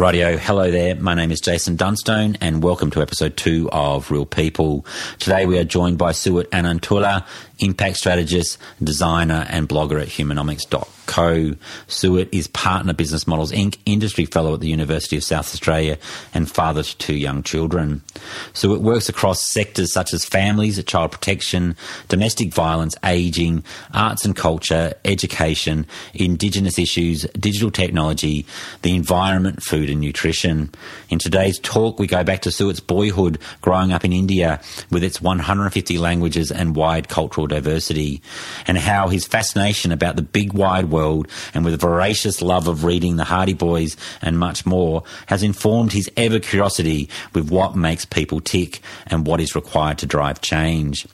Radio, hello there. My name is Jason Dunstone, and welcome to episode two of Real People. Today we are joined by Suhit Anantula, impact strategist, designer, and blogger at humanomics.co. Suhit is Partner Business Models Inc., industry fellow at the University of South Australia, and father to two young children. Suhit works across sectors such as families, child protection, domestic violence, ageing, arts and culture, education, Indigenous issues, digital technology, the environment, food, and nutrition. In today's talk, we go back to Suhit's boyhood growing up in India with its 150 languages and wide cultural diversity, and how his fascination about the big wide world and with a voracious love of reading the Hardy Boys and much more has informed his ever curiosity with what makes people tick and what is required to drive change.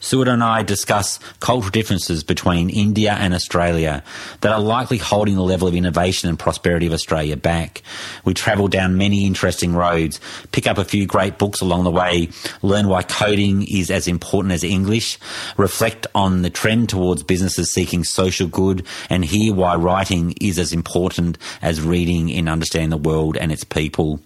Suhit and I discuss cultural differences between India and Australia that are likely holding the level of innovation and prosperity of Australia back. We travel down many interesting roads, pick up a few great books along the way, learn why coding is as important as English, reflect on the trend towards businesses seeking social good, and hear why writing is as important as reading in understanding the world and its people.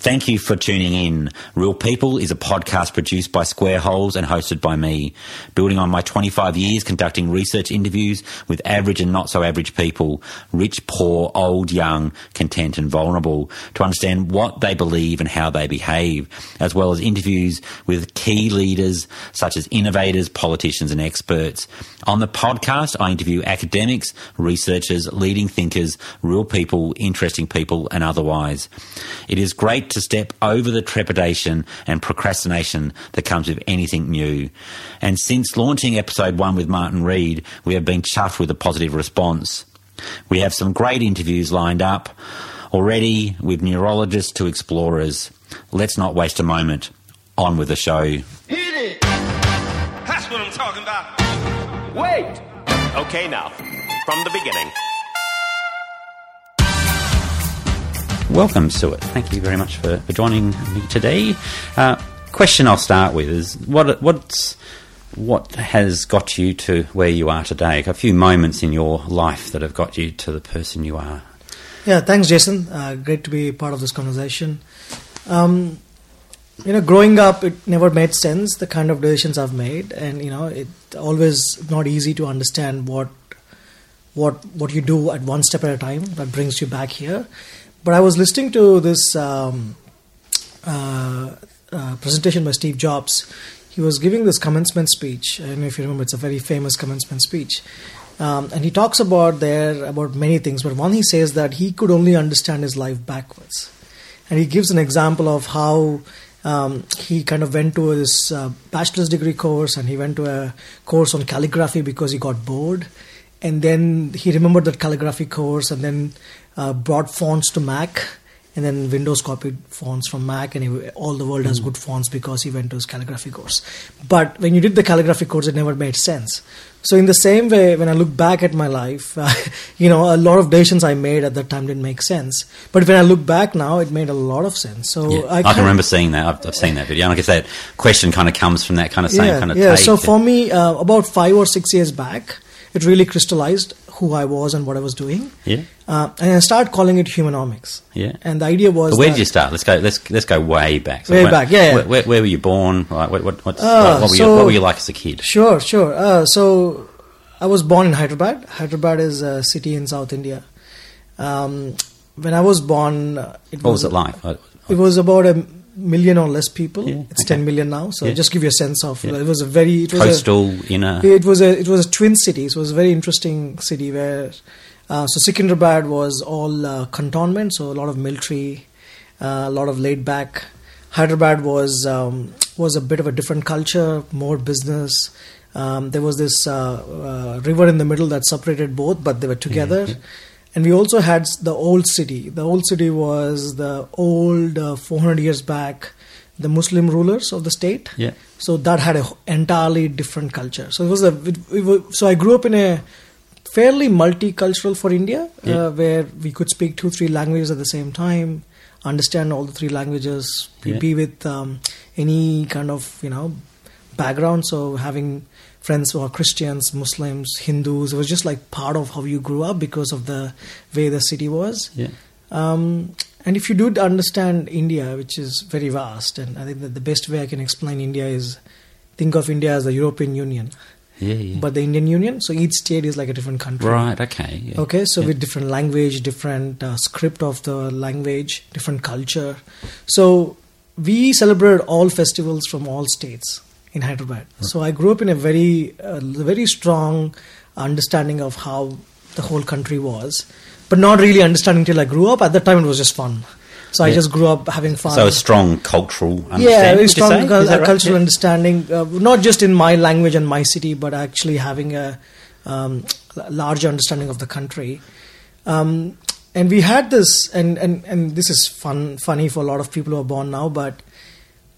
Thank you for tuning in. Real People is a podcast produced by Square Holes and hosted by me, building on my 25 years conducting research interviews with average and not so average people, rich, poor, old, young, content and vulnerable, to understand what they believe and how they behave, as well as interviews with key leaders such as innovators, politicians and experts. On the podcast, I interview academics, researchers, leading thinkers, real people, interesting people and otherwise. It is great to step over the trepidation and procrastination that comes with anything new. And since launching episode one with Martin Reed, we have been chuffed with a positive response. We have some great interviews lined up already with neurologists to explorers. Let's not waste a moment. On with the show. Hit it! That's what I'm talking about. Wait! Okay, now, from the beginning. Welcome, Suhit. Thank you very much for, for joining me today. Uh, question I'll start with is what what's what has got you to where you are today? A few moments in your life that have got you to the person you are. Yeah, thanks, Jason. Uh, great to be part of this conversation. Um, you know, growing up, it never made sense the kind of decisions I've made, and you know, it's always not easy to understand what what what you do at one step at a time that brings you back here. But I was listening to this um, uh, uh, presentation by Steve Jobs. He was giving this commencement speech. I don't know if you remember; it's a very famous commencement speech. Um, and he talks about there about many things, but one he says that he could only understand his life backwards, and he gives an example of how um, he kind of went to this uh, bachelor's degree course, and he went to a course on calligraphy because he got bored, and then he remembered that calligraphy course, and then uh, brought fonts to Mac, and then Windows copied fonts from Mac, and he, all the world has good fonts because he went to his calligraphy course. But when you did the calligraphy course, it never made sense. So in the same way, when I look back at my life, uh, you know, a lot of decisions I made at that time didn't make sense. But when I look back now, it made a lot of sense. So Yeah, I, can remember seeing that. I've, I've seen that video. And I guess that question kind of comes from that kind of same yeah, kind of yeah. So for me, uh, about five or six years back, it really crystallized who I was and what I was doing. yeah, Uh, and I started calling it humanomics. yeah. And the idea was But where did you start? Let's go. Let's let's go way back. Way where, back, yeah, yeah. Where, where, where were you born? Right. What what what's, Ah, what, were you, what were you like as a kid? Sure, sure. Uh, so I was born in Hyderabad. Hyderabad is a city in South India. Um, when I was born, uh, it What was it like? It was about a million or less people. Yeah, it's okay. 10 million now. So Yeah. just give you a sense of Yeah. it was a very it was a, Coastal inner. it was a it was a twin city. So it was a very interesting city where uh, so Secunderabad was all uh, cantonment, so a lot of military, uh, a lot of laid back. Hyderabad was um, was a bit of a different culture, more business. Um, there was this uh, uh, river in the middle that separated both, but they were together. And we also had the old city. The old city was the old uh, 400 years back, the Muslim rulers of the state. Yeah. So that had an entirely different culture. So it was a. It, it was, so I grew up in a fairly multicultural for India, Yeah. uh, where we could speak two, three languages at the same time, understand all the three languages, be- Yeah. be with um, any kind of you know background. So having friends who are Christians, Muslims, Hindus, it was just like part of how you grew up because of the way the city was. Yeah. Um, and if you do understand India, which is very vast, and I think that the best way I can explain India is think of India as the European Union, Yeah, yeah. but the Indian Union. So each state is like a different country. right, okay. Yeah. Okay, so with different language, different uh, script of the language, different culture. So we celebrate all festivals from all states in Hyderabad. So I grew up in a very, uh, very strong understanding of how the whole country was, but not really understanding till I grew up. At that time, it was just fun. So I just grew up having fun. So a strong cultural understanding. Yeah, very strong say? cul- Is that uh, right? cultural Yeah. understanding, uh, not just in my language and my city, but actually having a um, larger understanding of the country. Um, and we had this, and, and, and this is fun, funny for a lot of people who are born now, but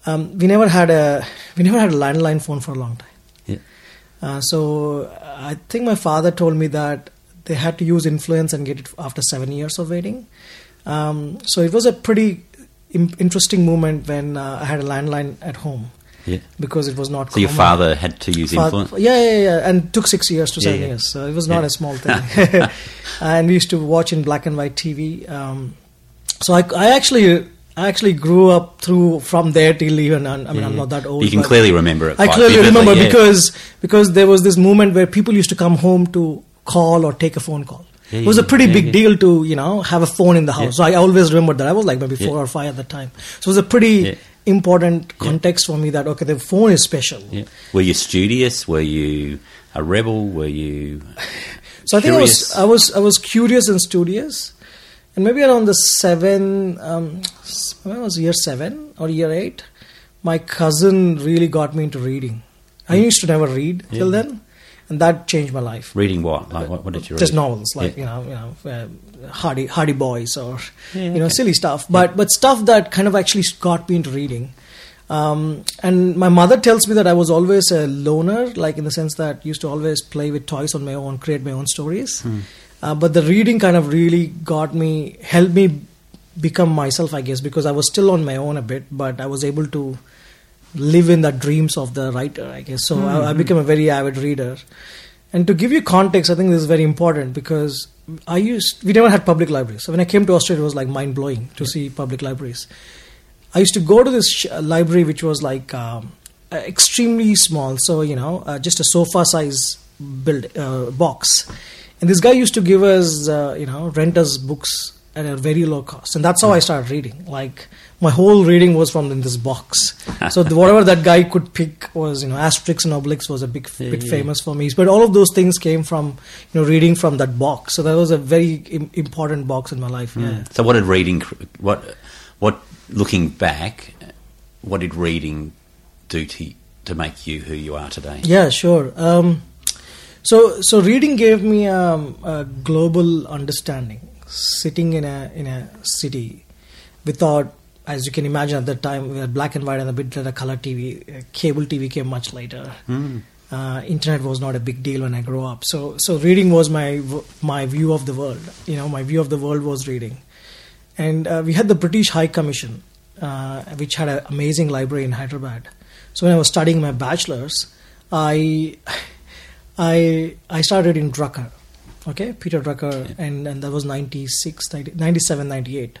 um, we never had a we never had a landline phone for a long time. Yeah. Uh, so I think my father told me that they had to use influence and get it after seven years of waiting. Um, so it was a pretty im- interesting moment when uh, I had a landline at home Yeah. because it was not. So your common. father had to use Fa- influence? Yeah, yeah, yeah, and it took six years to Yeah, seven yeah. years. So it was not Yeah. a small thing. and we used to watch in black and white TV. Um, so I, I actually, I actually grew up through from there till even. I mean, I'm mm. not that old. You can clearly remember it I clearly vividly, remember yeah. because because there was this moment where people used to come home to call or take a phone call. Yeah, it was a pretty yeah, big yeah. deal to you know have a phone in the house. Yeah. So I always remember that. I was like maybe four Yeah. or five at the time. So it was a pretty Yeah. important context for me that okay, the phone is special. Yeah. Were you studious? Were you a rebel? Were you So I think I was. I was I was curious and studious, and maybe around the seven, um, when I was year seven or year eight, my cousin really got me into reading. I used to never read till Hmm. Then, and that changed my life. reading what? Like what, what did you read? Just novels, like Yeah. you know, you know, uh, Hardy Hardy Boys or Yeah, you know, okay. silly stuff. But but stuff that kind of actually got me into reading. Um, and my mother tells me that I was always a loner, like in the sense that used to always play with toys on my own, create my own stories. Hmm. Uh, but the reading kind of really got me, helped me become myself, I guess, because I was still on my own a bit, but I was able to live in the dreams of the writer, I guess. So I, I became a very avid reader. And to give you context, I think this is very important because I used we never had public libraries. So when I came to Australia, it was like mind blowing to see public libraries. I used to go to this sh- library, which was like um, uh, extremely small, so you know, uh, just a sofa size build uh, box. And this guy used to give us, uh, you know, rent us books at a very low cost, and that's how I started reading. Like my whole reading was from in this box. so the, whatever that guy could pick was, you know, Asterix and Obelix was a big bit yeah. famous for me. But all of those things came from, you know, reading from that box. So that was a very Im- important box in my life. Yeah. So what did reading? What what looking back? What did reading do to to make you who you are today? Yeah, sure. Um, so, so reading gave me um, a global understanding. Sitting in a in a city, without, as you can imagine, at that time we had black and white and a bit later color TV. Uh, cable TV came much later. Uh, internet was not a big deal when I grew up. So, so reading was my my view of the world. You know, my view of the world was reading. And uh, we had the British High Commission, uh, which had an amazing library in Hyderabad. So when I was studying my bachelor's, I I I started in Drucker, okay, Peter Drucker, and, and that was 96, 90, 97, 98.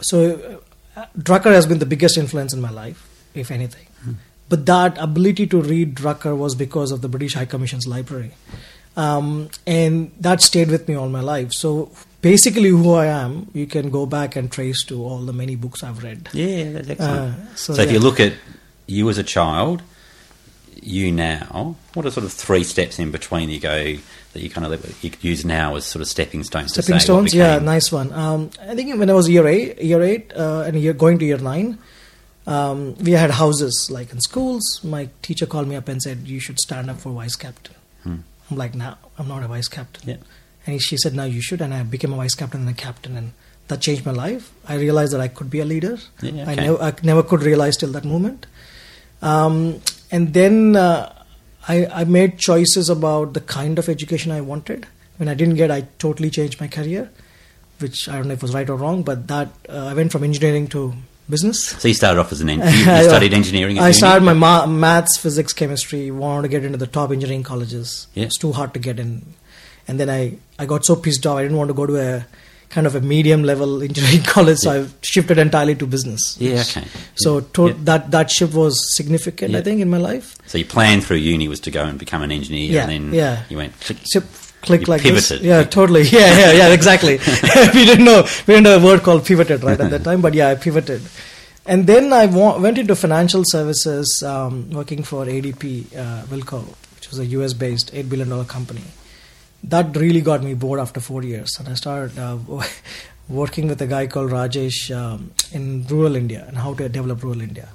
So uh, Drucker has been the biggest influence in my life, if anything. But that ability to read Drucker was because of the British High Commission's library. Um, and that stayed with me all my life. So basically, who I am, you can go back and trace to all the many books I've read. Yeah, that's excellent. Uh, so, so if yeah. you look at you as a child, you now, what are sort of three steps in between you go that you kind of you use now as sort of stepping stones? to Stepping stones, yeah, nice one. Um, I think when I was year eight, year eight, uh, and year going to year nine, um, we had houses like in schools. My teacher called me up and said, "You should stand up for vice captain." Hmm. I'm like, "No, I'm not a vice captain." Yeah. And she said, "No, you should." And I became a vice captain and a captain, and that changed my life. I realized that I could be a leader. Yeah, I okay. never, I never could realize till that moment. Um, and then uh, I, I made choices about the kind of education I wanted. When I didn't get, I totally changed my career, which I don't know if it was right or wrong. But that uh, I went from engineering to business. So you started off as an engineer. You, studied engineering. I started my ma- maths, physics, chemistry. Wanted to get into the top engineering colleges. Yeah. It's too hard to get in, and then I I got so pissed off. I didn't want to go to a kind of a medium level engineering college, so I've shifted entirely to business. Yeah, okay. So to- Yeah. that that shift was significant, I think, in my life. So your plan through uni was to go and become an engineer, Yeah, and then yeah. you went. click. Shift, click You like pivoted. this. Yeah, totally. Yeah, yeah, yeah, exactly. we didn't know we didn't know a word called pivoted right at that time, but yeah, I pivoted. And then I wa- went into financial services, um, working for ADP uh, Wilco, which was a US based $8 billion company. That really got me bored after four years. And I started uh, working with a guy called Rajesh um, in rural India and how to develop rural India.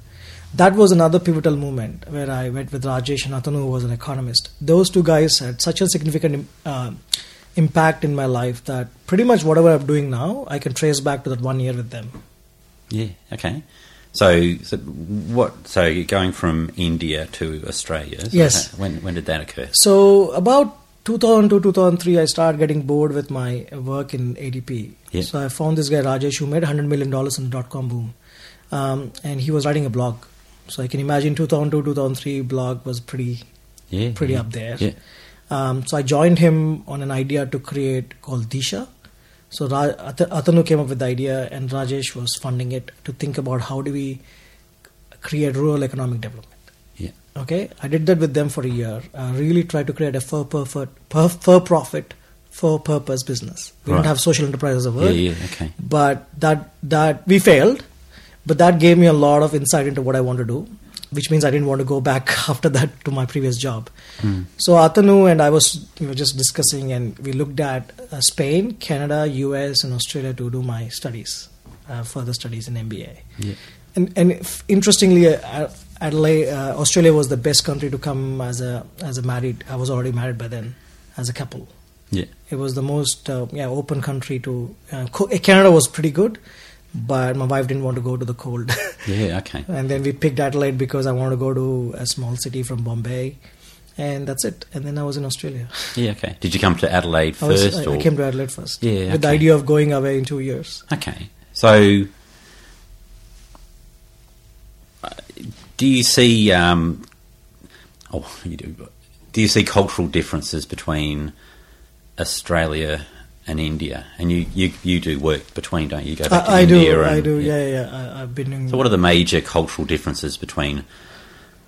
That was another pivotal moment where I went with Rajesh and Atanu, who was an economist. Those two guys had such a significant uh, impact in my life that pretty much whatever I'm doing now, I can trace back to that one year with them. Yeah. Okay. So, so what? So you're going from India to Australia. So Yes. how- when when did that occur? So about 2002, 2003, I started getting bored with my work in ADP. Yeah. So I found this guy Rajesh who made 100 million dollars in the dot com boom, um, and he was writing a blog. So I can imagine 2002, 2003 blog was pretty Yeah. pretty yeah. up there. Yeah. Um, so I joined him on an idea to create called Disha. So Ra- At- Atanu came up with the idea, and Rajesh was funding it to think about how do we create rural economic development. Okay, I did that with them for a year. I really tried to create a for profit, per, for profit, for purpose business. We Right. didn't have social enterprise as a Yeah. word, Yeah. Okay. but that that we failed. But that gave me a lot of insight into what I want to do, which means I didn't want to go back after that to my previous job. Hmm. So Atanu and I was just discussing, and we looked at uh, Spain, Canada, US, and Australia to do my studies, uh, further studies in MBA. Yeah. And, and if, interestingly, uh, Adelaide, uh, Australia was the best country to come as a as a married. I was already married by then, as a couple. Yeah. It was the most uh, yeah open country to. Uh, Canada was pretty good, but my wife didn't want to go to the cold. Yeah. Okay. and then we picked Adelaide because I wanted to go to a small city from Bombay, and that's it. And then I was in Australia. Yeah. Okay. Did you come to Adelaide I, was, first, I, or I came to Adelaide first. Yeah, With the idea of going away in two years. Okay. So, do you see? Um, oh, you do. Do you see cultural differences between Australia and India? And you, you, you do work between, don't you? you go back to I, I India do. and, I do. Yeah, yeah. yeah. I, I've been doing. So, what are the major cultural differences between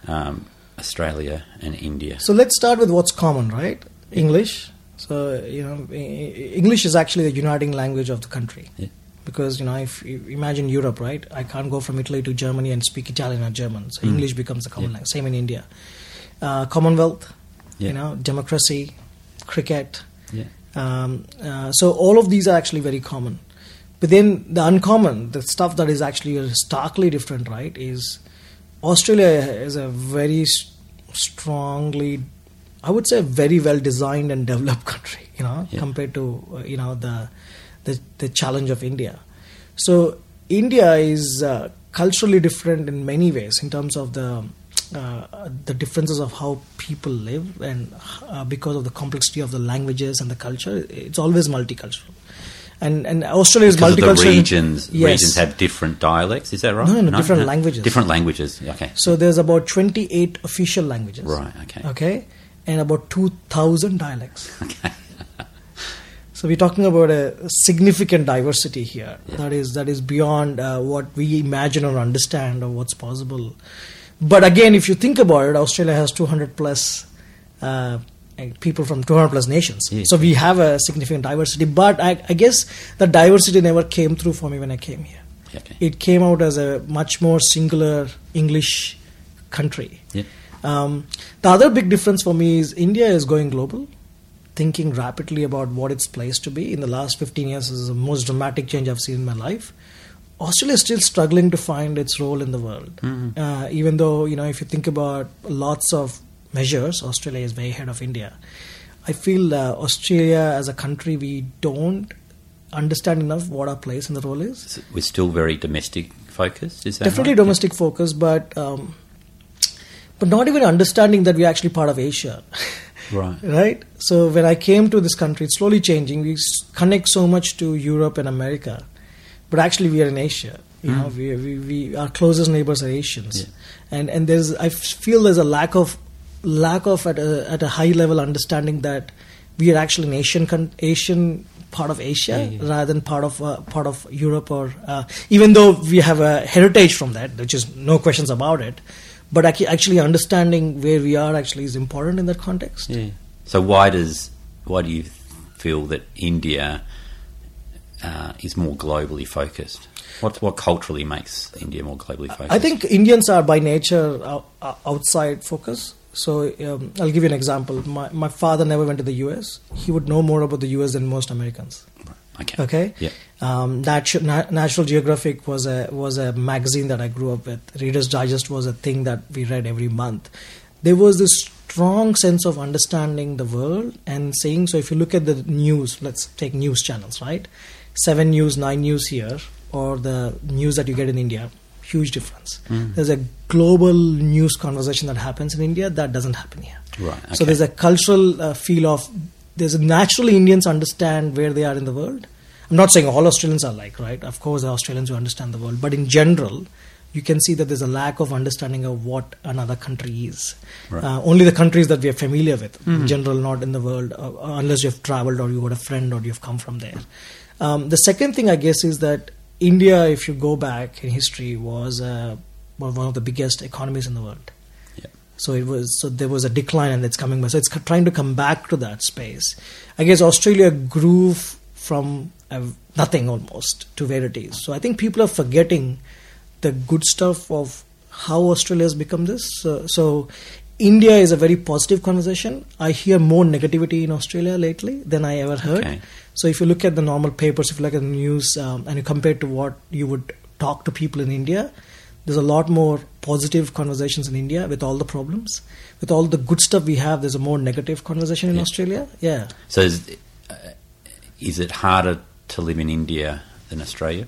um, Australia and India? So let's start with what's common, right? English. So you know, English is actually the uniting language of the country. Yeah. Because you know, if you imagine Europe, right? I can't go from Italy to Germany and speak Italian or German. So English becomes the common Yeah. language. Same in India. Uh, Commonwealth, Yeah. you know, democracy, cricket. Yeah. Um, uh, so all of these are actually very common. But then the uncommon, the stuff that is actually starkly different, right, is Australia is a very strongly, I would say, very well designed and developed country, you know, compared to uh, you know the, the the challenge of India. So India is uh, culturally different in many ways in terms of the uh, the differences of how people live and uh, because of the complexity of the languages and the culture, it's always multicultural. And and Australia is Because multicultural. the regions, Yes. regions have different dialects. Is that right? No, no, no, different languages. Different languages. Okay. So there's about 28 official languages. Right, okay. Okay. And about 2,000 dialects. Okay. So we're talking about a significant diversity here. That is that is beyond uh, what we imagine or understand or what's possible. But again, if you think about it, Australia has 200 plus uh, people from 200 plus nations. Yeah. So we have a significant diversity. But I, I guess the diversity never came through for me when I came here. Okay. It came out as a much more singular English country. Yeah. Um, the other big difference for me is India is going global, thinking rapidly about what its place to be. In the last 15 years, is the most dramatic change I've seen in my life. Australia is still struggling to find its role in the world. Uh, even though, you know, if you think about lots of measures, Australia is way ahead of India. I feel uh, Australia as a country, we don't understand enough what our place in the role is. We're still very domestic focused. Is that Definitely right? domestic focused, but um, but not even understanding that we're actually part of Asia. Right. right? So when I came to this country, it's slowly changing. We connect so much to Europe and America, but actually we are in Asia. You know, we, we, we our closest neighbors are Asians, Yeah. and and there's I feel there's a lack of lack of at a at a high level understanding that we are actually an Asian con- Asian part of Asia rather than part of uh, part of Europe or uh, even though we have a heritage from that, which is no questions about it. But ac- actually understanding where we are actually is important in that context. Yeah. So why does why do you feel that India uh, is more globally focused? What what culturally makes India more globally focused? I think Indians are by nature ou- ou- outside focus. So um, I'll give you an example. My, my father never went to the US. He would know more about the US than most Americans. Okay. Okay. Yeah. Um, National Geographic was a was a magazine that I grew up with. Reader's Digest was a thing that we read every month. There was this strong sense of understanding the world and saying. So if you look at the news, let's take news channels, right? Seven News, Nine News here, or the news that you get in India. Huge difference. There's a global news conversation that happens in India that doesn't happen here. Right, So there's a cultural uh, feel of there's a naturally Indians understand where they are in the world. I'm not saying all Australians are like right. Of course, there are Australians who understand the world, but in general, you can see that there's a lack of understanding of what another country is. Right. Uh, only the countries that we are familiar with, in general, not in the world, uh, unless you've traveled or you've got a friend or you've come from there. Um, the second thing, I guess, is that India, if you go back in history, was uh, one of the biggest economies in the world. Yeah. So it was so there was a decline and it's coming back. So it's trying to come back to that space. I guess Australia grew f- from uh, nothing almost to where it is. So I think people are forgetting the good stuff of how Australia has become this. So, so India is a very positive conversation. I hear more negativity in Australia lately than I ever heard. Okay. So if you look at the normal papers, if you look at the news, um, and you compare it to what you would talk to people in India, there's a lot more positive conversations in India with all the problems. With all the good stuff we have, there's a more negative conversation in Yeah. Australia. Yeah. So is, uh, is it harder to live in India than Australia?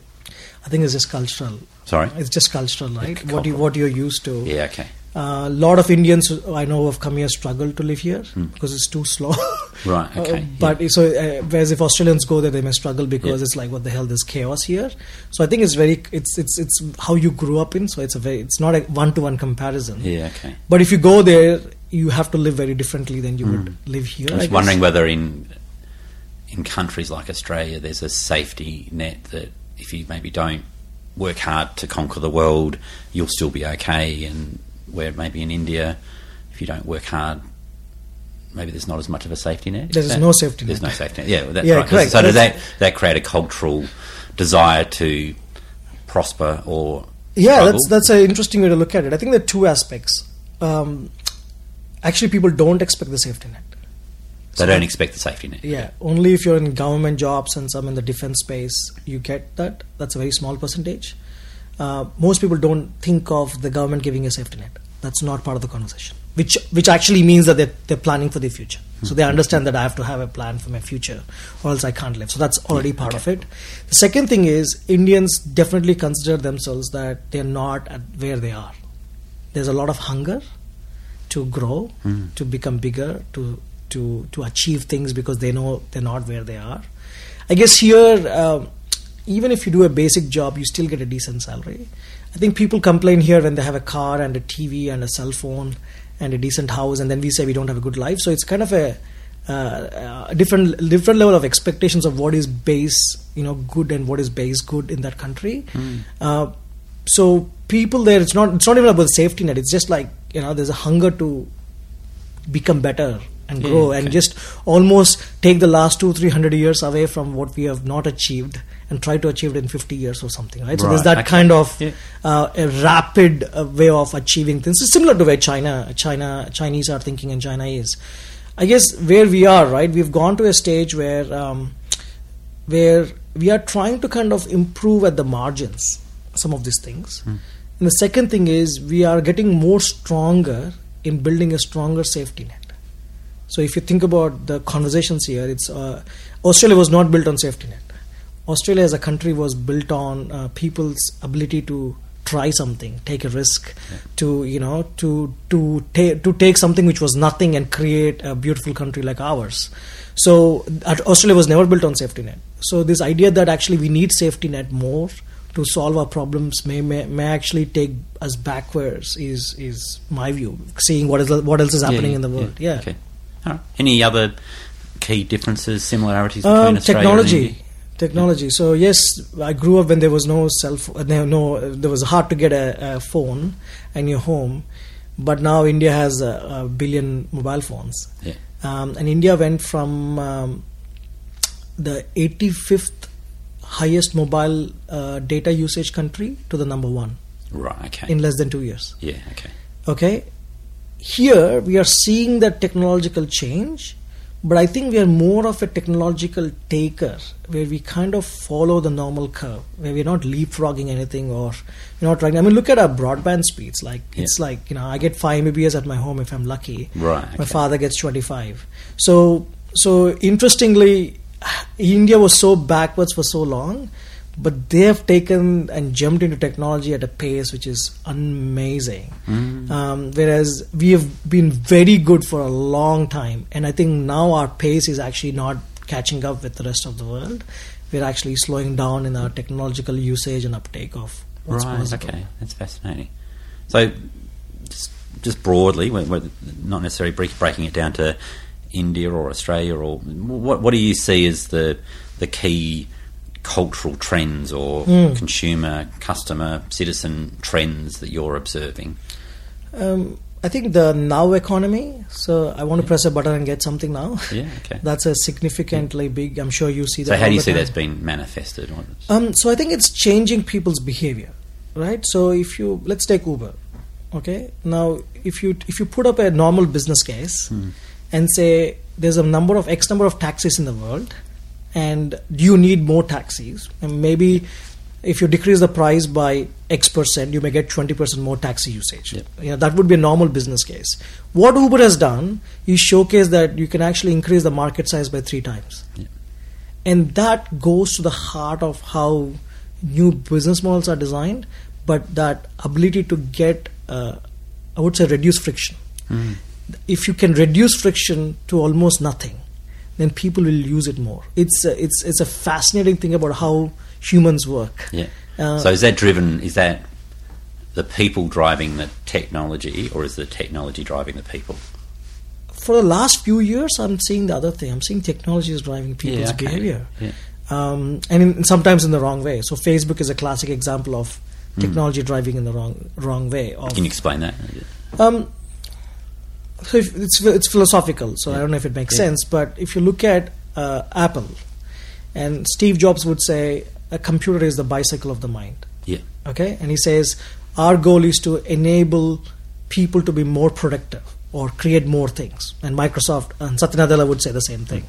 I think it's just cultural. Sorry. It's just cultural, right? What you what you're used to. Yeah. Okay. A lot of Indians I know have come here struggle to live here because it's too slow. Right, okay, Uh, but so, uh, whereas if Australians go there, they may struggle because Yeah. it's like, what the hell? There's chaos here. So I think it's very, it's it's it's how you grew up in. So it's a very, it's not a one to one comparison. Yeah. Okay. But if you go there, you have to live very differently than you would live here. I was guess. wondering whether in in countries like Australia, there's a safety net that if you maybe don't work hard to conquer the world, you'll still be okay. And where maybe in India, if you don't work hard, maybe there's not as much of a safety net. There Is is that- no safety There's net. no safety net. Yeah, that's Yeah, right. correct. So does that that create a cultural desire to prosper or Yeah, struggle? that's that's an interesting way to look at it. I think there are two aspects. Um, actually, people don't expect the safety net. They don't expect the safety net. Yeah, only if you're in government jobs and some in the defense space, you get that. That's a very small percentage. Uh, most people don't think of the government giving a safety net. That's not part of the conversation. Which which actually means that they're, they're planning for their future. So they understand that I have to have a plan for my future, or else I can't live. So that's already part of it. The second thing is Indians definitely consider themselves that they're not at where they are. There's a lot of hunger to grow, to become bigger, to to to achieve things because they know they're not where they are. I guess here, um, even if you do a basic job, you still get a decent salary. I think people complain here when they have a car and a TV and a cell phone and a decent house, and then we say we don't have a good life. So it's kind of a uh, a different different level of expectations of what is base you know good and what is base good in that country. Uh, so people there, it's not it's not even about the safety net. It's just like you know, there's a hunger to become better and Yeah, grow okay. and just almost take the last two three hundred years away from what we have not achieved and try to achieve it in 50 years or something right, so there's that okay. kind of Yeah. uh, a rapid uh, way of achieving things it's similar to where china china chinese are thinking and china is i guess where we are right we've gone to a stage where um, where we are trying to kind of improve at the margins some of these things. And the second thing is we are getting more stronger in building a stronger safety net. So if you think about the conversations here, it's uh, Australia was not built on safety net. Australia as a country was built on uh, people's ability to try something, take a risk, to you know to to ta- to take something which was nothing and create a beautiful country like ours. So Australia was never built on safety net. So this idea that actually we need safety net more to solve our problems may, may may actually take us backwards is is my view. Seeing what is what else is happening Yeah, in the world. Yeah. Okay. Right. Any other key differences, similarities between Um, Australia technology. and India? Technology. So yes, I grew up when there was no cell phone. No, no, there was hard to get a, a phone in your home, but now India has a, a billion mobile phones, Yeah. um, and India went from um, the 85th highest mobile uh, data usage country to the number one Right. Okay. in less than two years. yeah. Okay. Okay, here we are seeing that technological change, but I think we are more of a technological taker where we kind of follow the normal curve, where we're not leapfrogging anything or we're not trying. I mean, look at our broadband speeds. Like it's like you know, I get five Mbps at my home if I'm lucky. Right, My okay. father gets 25. So so interestingly, India was so backwards for so long. But they have taken and jumped into technology at a pace which is amazing. Mm. Um, whereas we have been very good for a long time, and I think now our pace is actually not catching up with the rest of the world. We're actually slowing down in our technological usage and uptake of what's right. possible. Okay. That's fascinating. So, just, just broadly, we're, we're not necessarily break- breaking it down to India or Australia, or what, what do you see as the the key cultural trends or Hmm. consumer, customer, citizen trends that you're observing? Um, I think the now economy. So I want to press a button and get something now. Yeah. Okay. That's a significantly big. I'm sure you see that. So how do you see time. that's been manifested? Um, so I think it's changing people's behavior, right? So if you let's take Uber, okay. Now if you if you put up a normal business case and say there's a number of X number of taxis in the world, and you need more taxis, and maybe if you decrease the price by X percent, you may get 20% more taxi usage. Yep. You know, that would be a normal business case. What Uber has done is showcase that you can actually increase the market size by three times and that goes to the heart of how new business models are designed but that ability to get uh, i would say reduce friction if you can reduce friction to almost nothing then people will use it more it's a, it's it's a fascinating thing about how humans work Yeah. Uh, so is that driven? Is that the people driving the technology, or is the technology driving the people? for the last few years i'm seeing the other thing i'm seeing technology is driving people's okay. behavior Yeah. um, and in, sometimes in the wrong way so facebook is a classic example of Hmm. technology driving in the wrong wrong way of Can you explain that? Um, so if it's it's philosophical, so I don't know if it makes Yeah. sense. But if you look at uh, Apple, and Steve Jobs would say a computer is the bicycle of the mind. Yeah. Okay, and he says our goal is to enable people to be more productive or create more things. And Microsoft and Satya Nadella would say the same thing.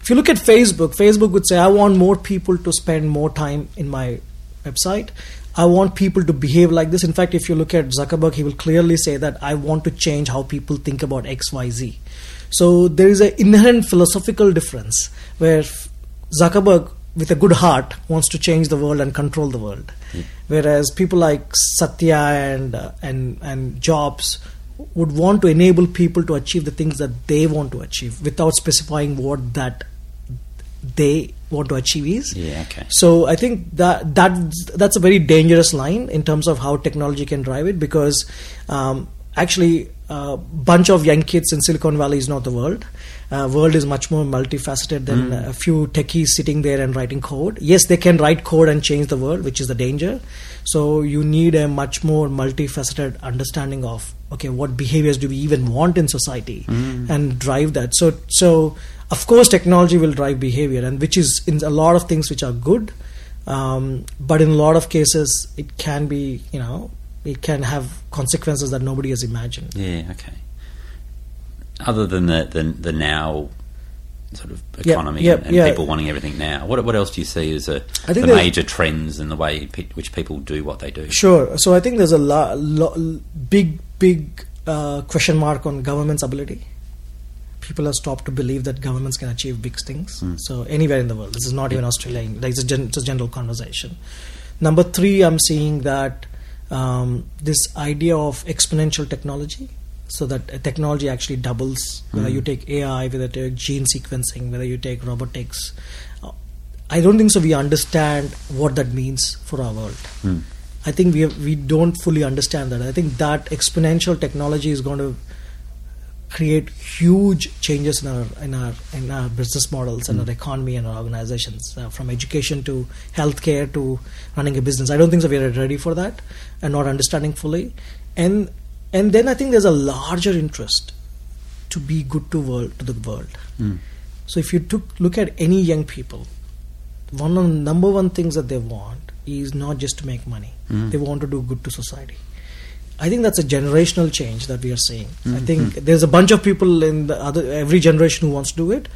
If you look at Facebook, Facebook would say, I want more people to spend more time in my website. I want people to behave like this. In fact, if you look at Zuckerberg, he will clearly say that I want to change how people think about X, Y, Z. So there is an inherent philosophical difference where Zuckerberg, with a good heart, wants to change the world and control the world, whereas people like Satya and uh, and and Jobs would want to enable people to achieve the things that they want to achieve without specifying what that they want to achieve is. Yeah. Okay. So I think that that that's a very dangerous line in terms of how technology can drive it because um, actually a bunch of young kids in Silicon Valley is not the world. Uh, world is much more multifaceted than a few techies sitting there and writing code. Yes, they can write code and change the world, which is the danger. So you need a much more multifaceted understanding of okay, what behaviors do we even want in society, and drive that. So so of course technology will drive behavior, and which is in a lot of things which are good, um, but in a lot of cases it can be you know it can have consequences that nobody has imagined. Yeah. Okay. Other than the the, the now sort of economy yeah, and, and yeah. people wanting everything now, what what else do you see as a, the major trends in the way pe- which people do what they do? Sure. So I think there's a lo- lo- big, big uh, question mark on government's ability. People have stopped to believe that governments can achieve big things. So anywhere in the world, this is not even Australia. Like it's a, gen- it's a general conversation. Number three, I'm seeing that um, this idea of exponential technology. So that technology actually doubles. Whether you take AI, whether you take gene sequencing, whether you take robotics, I don't think so. We understand what that means for our world. I think we have, we don't fully understand that. I think that exponential technology is going to create huge changes in our in our in our business models and our economy and our organizations, uh, from education to healthcare to running a business. I don't think so. We are ready for that and not understanding fully, and and then I think there's a larger interest to be good to world to the world. So if you took look at any young people, one of the number one things that they want is not just to make money. Hmm. They want to do good to society. I think that's a generational change that we are seeing. I hmm. think hmm. there's a bunch of people in the other every generation who wants to do it,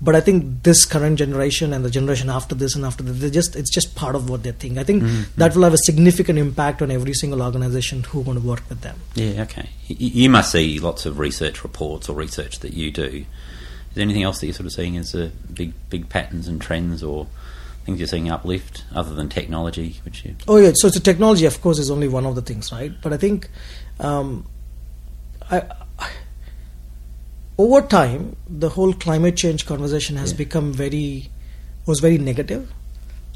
but I think this current generation and the generation after this and after that, they just it's just part of what they think. I think that will have a significant impact on every single organization who want to work with them. Yeah, okay. You must see lots of research reports or research that you do. Is there anything else that you're sort of seeing as uh, big big patterns and trends or things you're seeing uplift other than technology, which you Oh yeah, so the technology, of course, is only one of the things, right? But I think um, I, I, over time, the whole climate change conversation has Yeah. become very was very negative.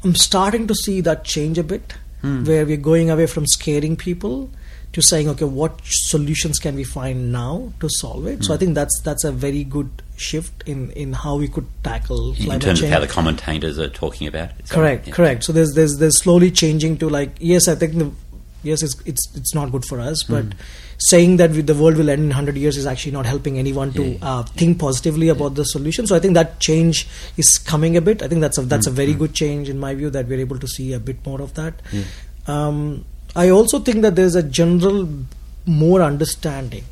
I'm starting to see that change a bit, where we're going away from scaring people to saying, okay, what solutions can we find now to solve it? So I think that's that's a very good shift in in how we could tackle in climate terms change. of how the commentators are talking about it. That Correct? Yeah. correct. So there's there's there's slowly changing to like yes, I think the yes it's it's it's not good for us, but saying that we, the world will end in hundred years is actually not helping anyone to Yeah. uh, think positively about the solution. So I think that change is coming a bit. I think that's a that's a very good change in my view that we're able to see a bit more of that. Um, I also think that there's a general more understanding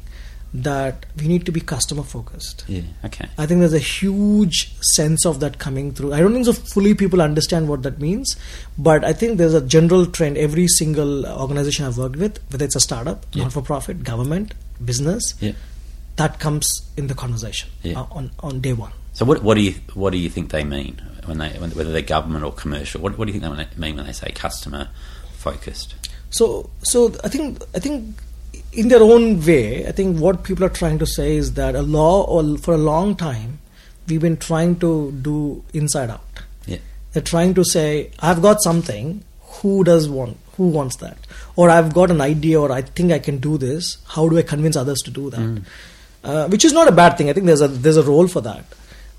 that we need to be customer focused. Yeah, okay. I think there's a huge sense of that coming through. I don't think so fully people understand what that means, but I think there's a general trend. Every single organization I've worked with, whether it's a startup, Yeah. not for profit, government, business, Yeah. that comes in the conversation Yeah. uh, on on day one. So what what do you what do you think they mean when they when, whether they're government or commercial? What what do you think they mean when they say customer focused? So, so I think I think in their own way, I think what people are trying to say is that a law, or for a long time, we've been trying to do inside out. Yeah. They're trying to say, I've got something. Who does want? Who wants that? Or I've got an idea, or I think I can do this. How do I convince others to do that? Uh, which is not a bad thing. I think there's a there's a role for that.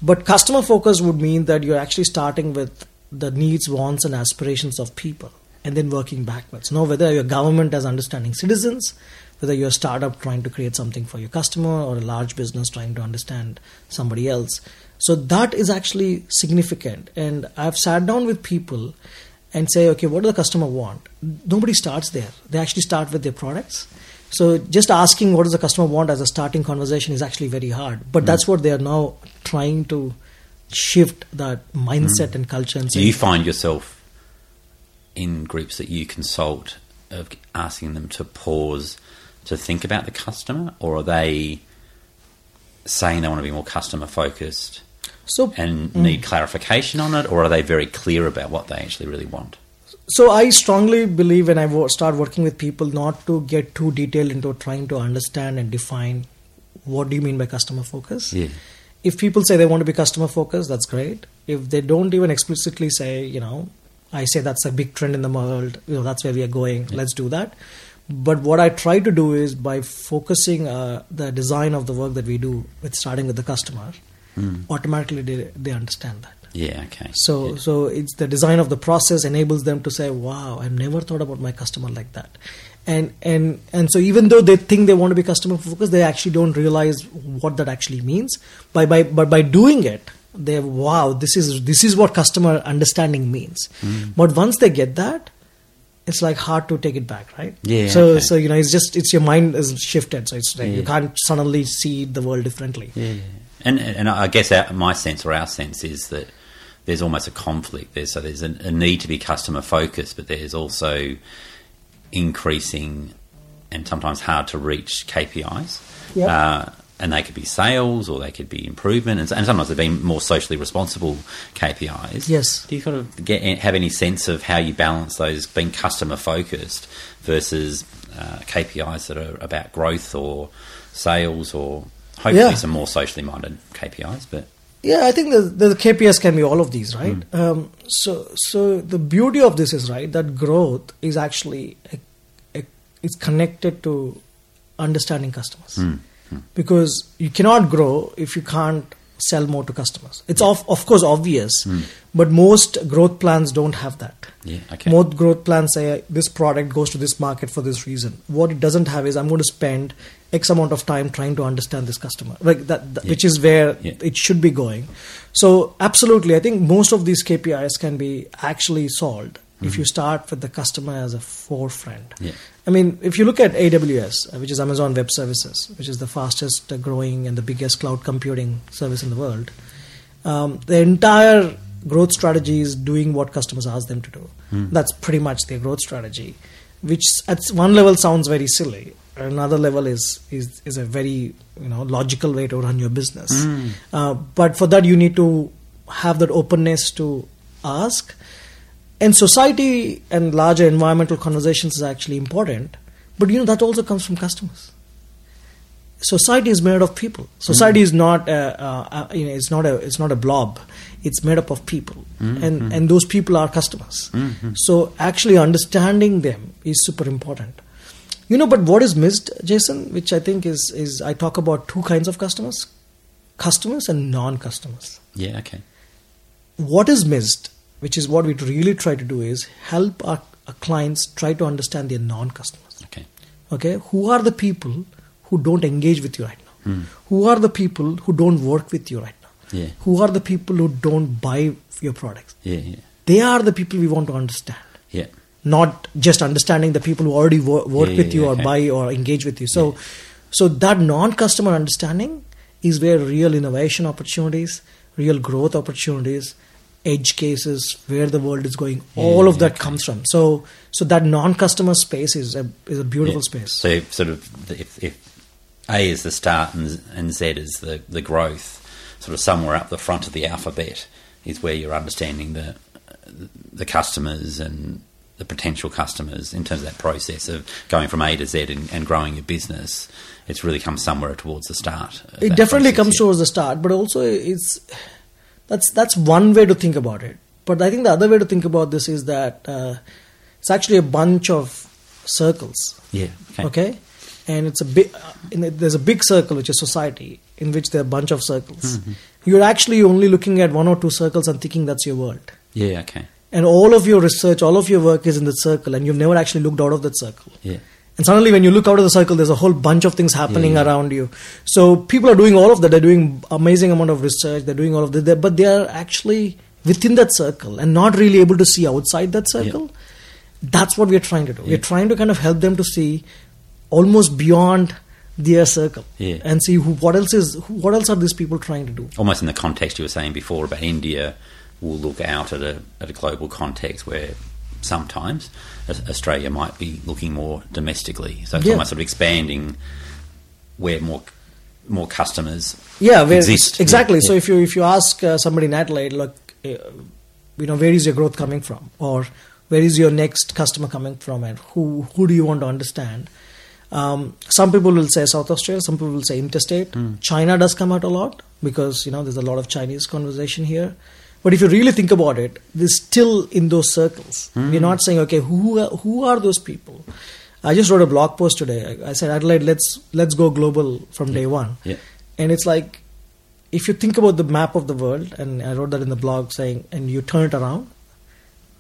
But customer focus would mean that you're actually starting with the needs, wants, and aspirations of people, and then working backwards. Now, whether your government as understanding citizens, whether you're a startup trying to create something for your customer, or a large business trying to understand somebody else. So that is actually significant. And I've sat down with people and say, okay, what does the customer want? Nobody starts there. They actually start with their products. So just asking what does the customer want as a starting conversation is actually very hard. But hmm. that's what they are now trying to shift that mindset hmm. and culture and Do you find yourself in groups that you consult of asking them to pause to think about the customer, or are they saying they want to be more customer focused so and mm. need clarification on it, or are they very clear about what they actually really want? So I strongly believe when I start working with people not to get too detailed into trying to understand and define what do you mean by customer focus. Yeah. If people say they want to be customer focused, that's great. If they don't even explicitly say, you know, I say that's a big trend in the world, you know, that's where we are going, let's do that. But what I try to do is by focusing uh, the design of the work that we do with starting with the customer, automatically they, they understand that. Yeah, okay. So, Yeah. so it's the design of the process enables them to say, "Wow, I've never thought about my customer like that," and and and so even though they think they want to be customer focused, they actually don't realize what that actually means. By by but by doing it, they wow, this is this is what customer understanding means. Mm. But once they get that, it's like hard to take it back, right? Yeah, So okay. so you know, it's just it's your mind is shifted, so it's like you can't suddenly see the world differently. Yeah, and and I guess our, my sense or our sense is that there's almost a conflict there. So there's a, a need to be customer focused, but there's also increasing and sometimes hard to reach KPIs. Yep. Uh, and they could be sales or they could be improvement, and, and sometimes they've been more socially responsible KPIs. Yes. Do you kind of get have any sense of how you balance those being customer focused versus uh, KPIs that are about growth or sales or hopefully Yeah. some more socially minded KPIs? But Yeah, I think the, the KPIs can be all of these, right? Um, so, so the beauty of this is right that growth is actually a, a, it's connected to understanding customers. Because you cannot grow if you can't sell more to customers. It's of of course obvious, hmm. but most growth plans don't have that. Yeah, okay. Most growth plans say this product goes to this market for this reason. What it doesn't have is I'm going to spend X amount of time trying to understand this customer, like that, that- Yeah. which is where Yeah. it should be going. So absolutely, I think most of these KPIs can be actually solved if you start with the customer as a forefront. Mm-hmm. Yeah. I mean, if you look at AWS, uh, which is Amazon Web Services, which is the fastest growing and the biggest cloud computing service in the world, um, the entire growth strategy is doing what customers ask them to do. That's pretty much their growth strategy, which at one level sounds very silly. Another level is is is a very you know logical way to run your business. Uh, but for that, you need to have that openness to ask. And society and larger environmental conversations is actually important, but you know that also comes from customers society is made of people. Society is not a, uh, you know it's not a it's not a blob. It's made up of people, and and those people are customers. So actually understanding them is super important. You know, but what is missed, Jason, which I think is is I talk about two kinds of customers, customers and non-customers. Yeah, okay. What is missed, which is what we really try to do, is help our, our clients try to understand their non-customers Okay. okay who are the people who don't engage with you right now hmm. who are the people who don't work with you right now Yeah. who are the people who don't buy your products Yeah, yeah. they are the people we want to understand Yeah. not just understanding the people who already wo- work Yeah, with you or okay. buy or engage with you so so that non-customer understanding is where real innovation opportunities real growth opportunities edge cases where the world is going all of that okay. comes from so so that non-customer space is a is a beautiful Yeah. space So sort of if, if A is the start and, and Z is the, the growth, sort of somewhere up the front of the alphabet is where you're understanding the the customers and the potential customers in terms of that process of going from A to Z and, and growing your business. It's really come somewhere towards the start. it definitely comes yeah. towards the start but also it's that's that's one way to think about it but i think the other way to think about this is that uh, it's actually a bunch of circles Yeah. Okay. okay and it's a big in it, there's a big circle which is society in which there are a bunch of circles Mm-hmm. you're actually only looking at one or two circles and thinking that's your world Yeah. Okay. and all of your research all of your work is in the circle and you've never actually looked out of that circle Yeah. And suddenly, when you look out of the circle, there's a whole bunch of things happening Yeah, yeah. around you. So people are doing all of that. They're doing amazing amount of research. They're doing all of that, but they are actually within that circle and not really able to see outside that circle. That's what we're trying to do. Yeah. We're trying to kind of help them to see almost beyond their circle Yeah. and see who, what else is who, what else are these people trying to do. almost in the context you were saying before about India, we'll look out at a at a global context where sometimes Australia might be looking more domestically. So it's Yeah. almost sort of expanding where more more customers. Yeah, where, exist. exactly. Yeah, So if you if you ask uh, somebody in Adelaide, look, uh, you know, where is your growth coming from, or where is your next customer coming from, and who who do you want to understand? Um, some people will say South Australia, some people will say interstate. Hmm. China does come out a lot because you know there's a lot of Chinese conversation here. But if you really think about it, they're still in those circles. Hmm. We're not saying, okay, who are, who are those people? I just wrote a blog post today. I, said, Adelaide, let's let's go global from day one. Yeah. And it's like, if you think about the map of the world, and I wrote that in the blog saying, and you turn it around,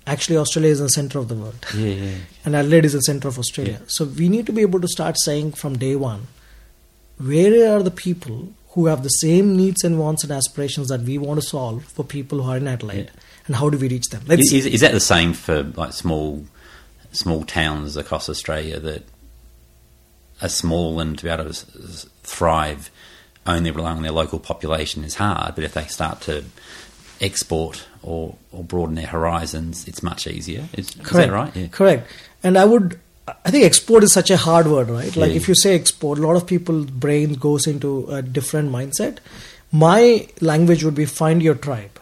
actually Australia is in the center of the world. Yeah, yeah. And Adelaide is the center of Australia. Yeah. So we need to be able to start saying from day one, where are the people who have the same needs and wants and aspirations that we want to solve for people who are in Adelaide, Yeah. and how do we reach them? Is, is, that the same for like small small towns across Australia that are small and to be able to thrive only relying on their local population is hard, but if they start to export or, or broaden their horizons, it's much easier. Is, Correct. right? Yeah. Correct. And I would, I think export is such a hard word, right? Like Yeah. if you say export, a lot of people's brain goes into a different mindset. My language would be find your tribe.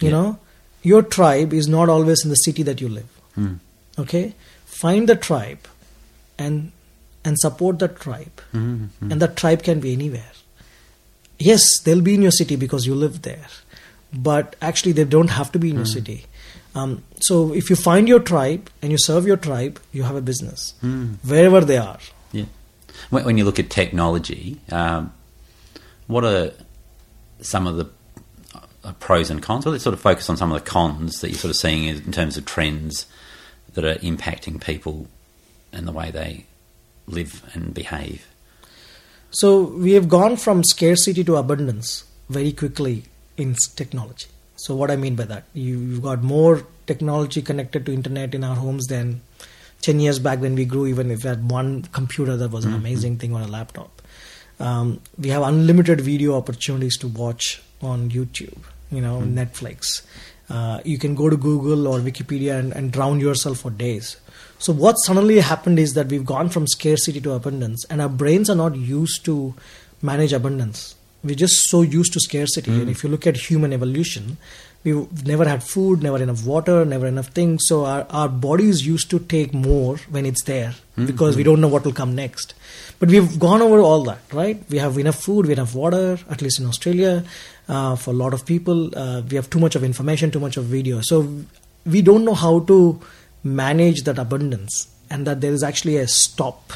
You Yeah. know, your tribe is not always in the city that you live. Hmm. Okay, find the tribe, and and support the tribe, Mm-hmm. and the tribe can be anywhere. Yes, they'll be in your city because you live there, but actually they don't have to be in your city. Um, so if you find your tribe and you serve your tribe, you have a business Mm. wherever they are. Yeah. When, when you look at technology, um, what are some of the uh, pros and cons? Well, let's sort of focus on some of the cons that you're sort of seeing in terms of trends that are impacting people and the way they live and behave. So we have gone from scarcity to abundance very quickly in technology. So what I mean by that, you, you've got more technology connected to internet in our homes than 10 years back when we grew, even if we had one computer that was an amazing thing on a laptop. Um, we have unlimited video opportunities to watch on YouTube, you know, Netflix. Uh, you can go to Google or Wikipedia and, and drown yourself for days. So what suddenly happened is that we've gone from scarcity to abundance, and our brains are not used to manage abundance. We're just so used to scarcity. And if you look at human evolution, we've never had food, never enough water, never enough things. So our, our body is used to take more when it's there because we don't know what will come next. But we've gone over all that, right? We have enough food, we have enough water, at least in Australia. Uh, for a lot of people, uh, we have too much of information, too much of video. So we don't know how to manage that abundance and that there is actually a stop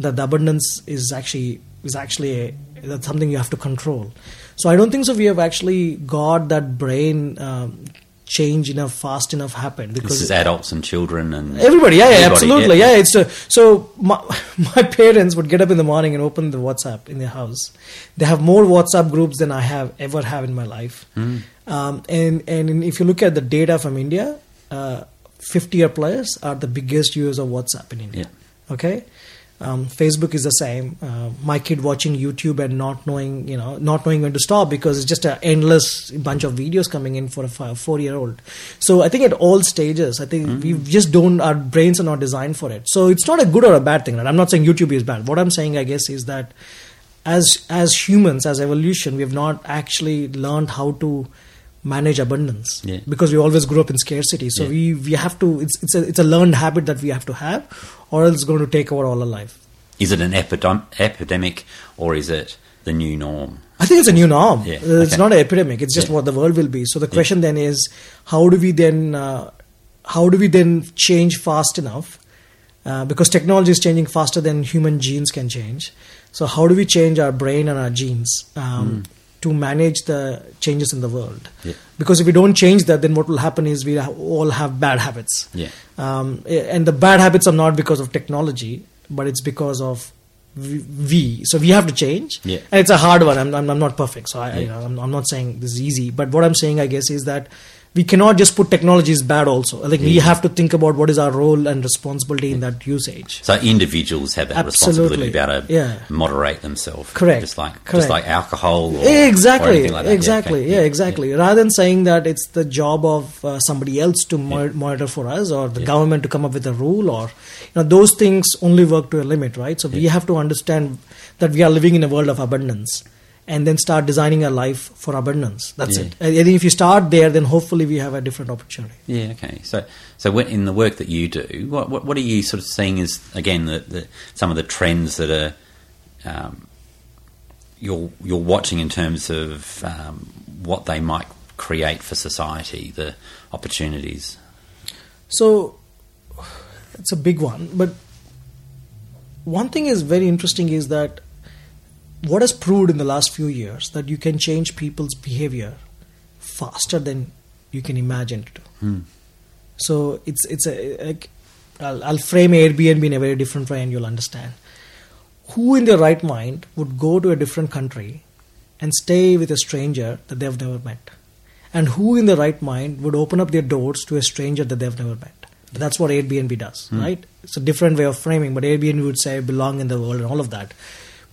that the abundance is actually is actually a, that's something you have to control so i don't think so we have actually got that brain um, change enough fast enough happen This is adults and children and Everybody, yeah, yeah, absolutely, yeah. It's uh, so my, my parents would get up in the morning and open the WhatsApp in their house. They have more WhatsApp groups than I have ever have in my life. Hmm. Um, and and if you look at the data from India, uh, fifty year players are the biggest users of WhatsApp in India. Okay. Um, Facebook is the same. Uh, my kid watching YouTube and not knowing, you know, not knowing when to stop because it's just an endless bunch of videos coming in for a four-year-old. So I think at all stages, I think we just don't. Our brains are not designed for it. So it's not a good or a bad thing. Right? I'm not saying YouTube is bad. What I'm saying, I guess, is that as as humans, as evolution, we have not actually learned how to manage abundance Yeah. because we always grew up in scarcity. So Yeah. we we have to. It's it's a it's a learned habit that we have to have, or else it's going to take over all our life. Is it an epidem- epidemic or is it the new norm? I think it's a new norm. Yeah, Uh, It's not an epidemic. It's just what the world will be. So the question then is, how do we then, uh, how do we then change fast enough? Uh, because technology is changing faster than human genes can change. So how do we change our brain and our genes um, to manage the changes in the world? Yeah. Because if we don't change that, then what will happen is we all have bad habits. Yeah. Um, and the bad habits are not because of technology, but it's because of we-. So we have to change. Yeah. And it's a hard one. I'm, I'm, I'm not perfect. So I, I, Yeah. you know, I'm, I'm not saying this is easy. But what I'm saying, I guess, is that we cannot just put technology is bad also. Like we have to think about what is our role and responsibility in that usage. So individuals have that responsibility to be able to Yeah. moderate themselves. Correct. Just like just like alcohol or, or exactly anything like that. exactly okay. yeah, exactly rather than saying that it's the job of uh, somebody else to mo- monitor for us or the Yeah. government to come up with a rule or you know those things only work to a limit right so we have to understand that we are living in a world of abundance and then start designing a life for abundance that's Yeah. it I think if you start there then hopefully we have a different opportunity Yeah, okay. So, so when, in the work that you do, what, what, what are you sort of seeing as again the, the some of the trends that are um, you're you're watching in terms of um, what they might create for society, the opportunities. So it's a big one, but one thing is very interesting is that what has proved in the last few years that you can change people's behavior faster than you can imagine to do. Hmm. So it's it's a like I'll, I'll frame Airbnb in a very different way, and you'll understand. Who in their right mind would go to a different country and stay with a stranger that they've never met? And who in their right mind would open up their doors to a stranger that they've never met? That's what Airbnb does, right? It's a different way of framing, but Airbnb would say belong in the world and all of that.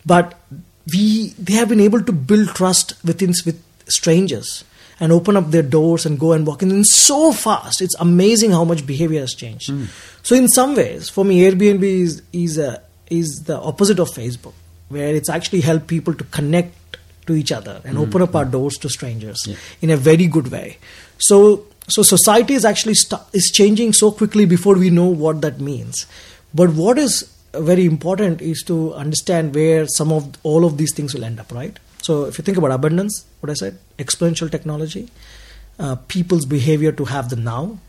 But we they have been able to build trust within with strangers and open up their doors and go and walk in and so fast. It's amazing how much behavior has changed. Hmm. So in some ways, for me, Airbnb is is a is the opposite of Facebook, where it's actually helped people to connect to each other and hmm. open up our hmm. doors to strangers Yeah. in a very good way. So so society is actually stu- is changing so quickly before we know what that means. But what is very important is to understand where some of all of these things will end up, right? So if you think about abundance, what I said, exponential technology, uh, people's behavior to have the now.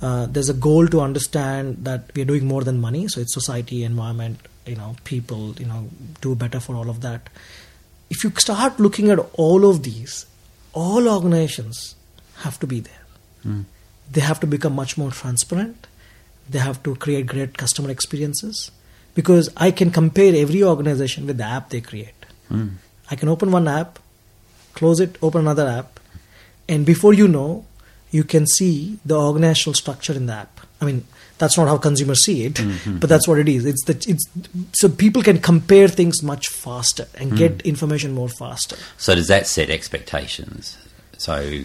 Uh, there's a goal to understand that we are doing more than money, so it's society, environment, you know people you know do better for all of that if you start looking at all of these all organizations have to be there they have to become much more transparent they have to create great customer experiences because i can compare every organization with the app they create. Hmm. I can open one app close it open another app and before you know you can see the organizational structure in the app. I mean that's not how consumers see it hmm, hmm, but that's what it is. It's the it's so people can compare things much faster and get information more faster. So does that set expectations? So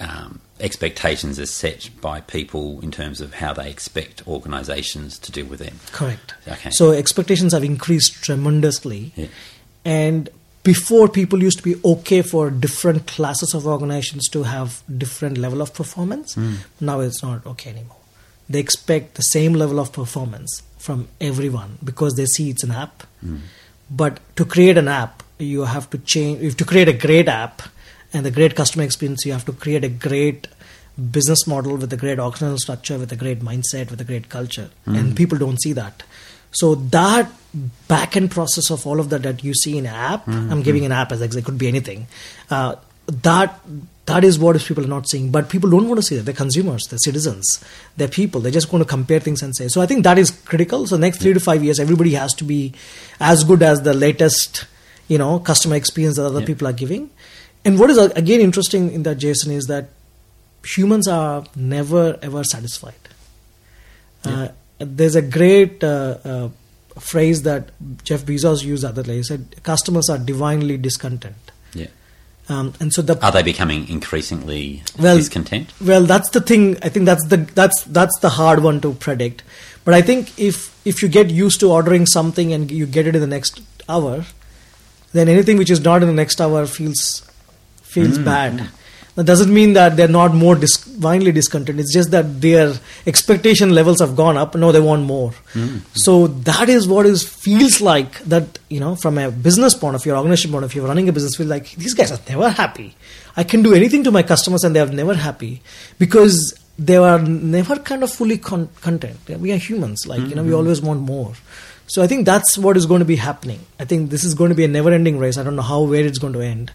um, expectations are set by people in terms of how they expect organisations to deal with them. correct. Okay. so expectations have increased tremendously. Yeah. and before people used to be okay for different classes of organizations to have different level of performance. Hmm. Now it's not okay anymore. They expect the same level of performance from everyone because they see it's an app. Hmm. But to create an app you have to change you have to create a great app and the great customer experience you have to create a great business model with a great organizational structure with a great mindset with a great culture. And people don't see that. So that back end process of all of that that you see in app i'm giving an app as it could be anything uh, that that is what people are not seeing. But people don't want to see that. They're consumers. They're citizens. They're people. They're just going to compare things and say. So i think that is critical. So next three to five years everybody has to be as good as the latest you know customer experience that other Yeah. people are giving and what is uh, again interesting in that jason is that humans are never ever satisfied. Uh, there's a great uh, uh, phrase that jeff bezos used the other day. He said customers are divinely discontent. Yeah. um, and so the Are they becoming increasingly Well- discontent? well that's the thing. I think that's the that's that's the hard one to predict. But i think if if you get used to ordering something and you get it in the next hour then anything which is not in the next hour feels feels hmm. bad. That doesn't mean that they're not more dis- divinely discontent. It's just that their expectation levels have gone up. No they want more. Hmm. So that is what is feels like that you know from a business point of view organization point of view running a business feel like these guys are never happy. I can do anything to my customers and they are never happy because they are never kind of fully con- content. We are humans. Like you know we hmm. always want more so I think that's what is going to be happening. I think this is going to be a never-ending race. I don't know how where it's going to end,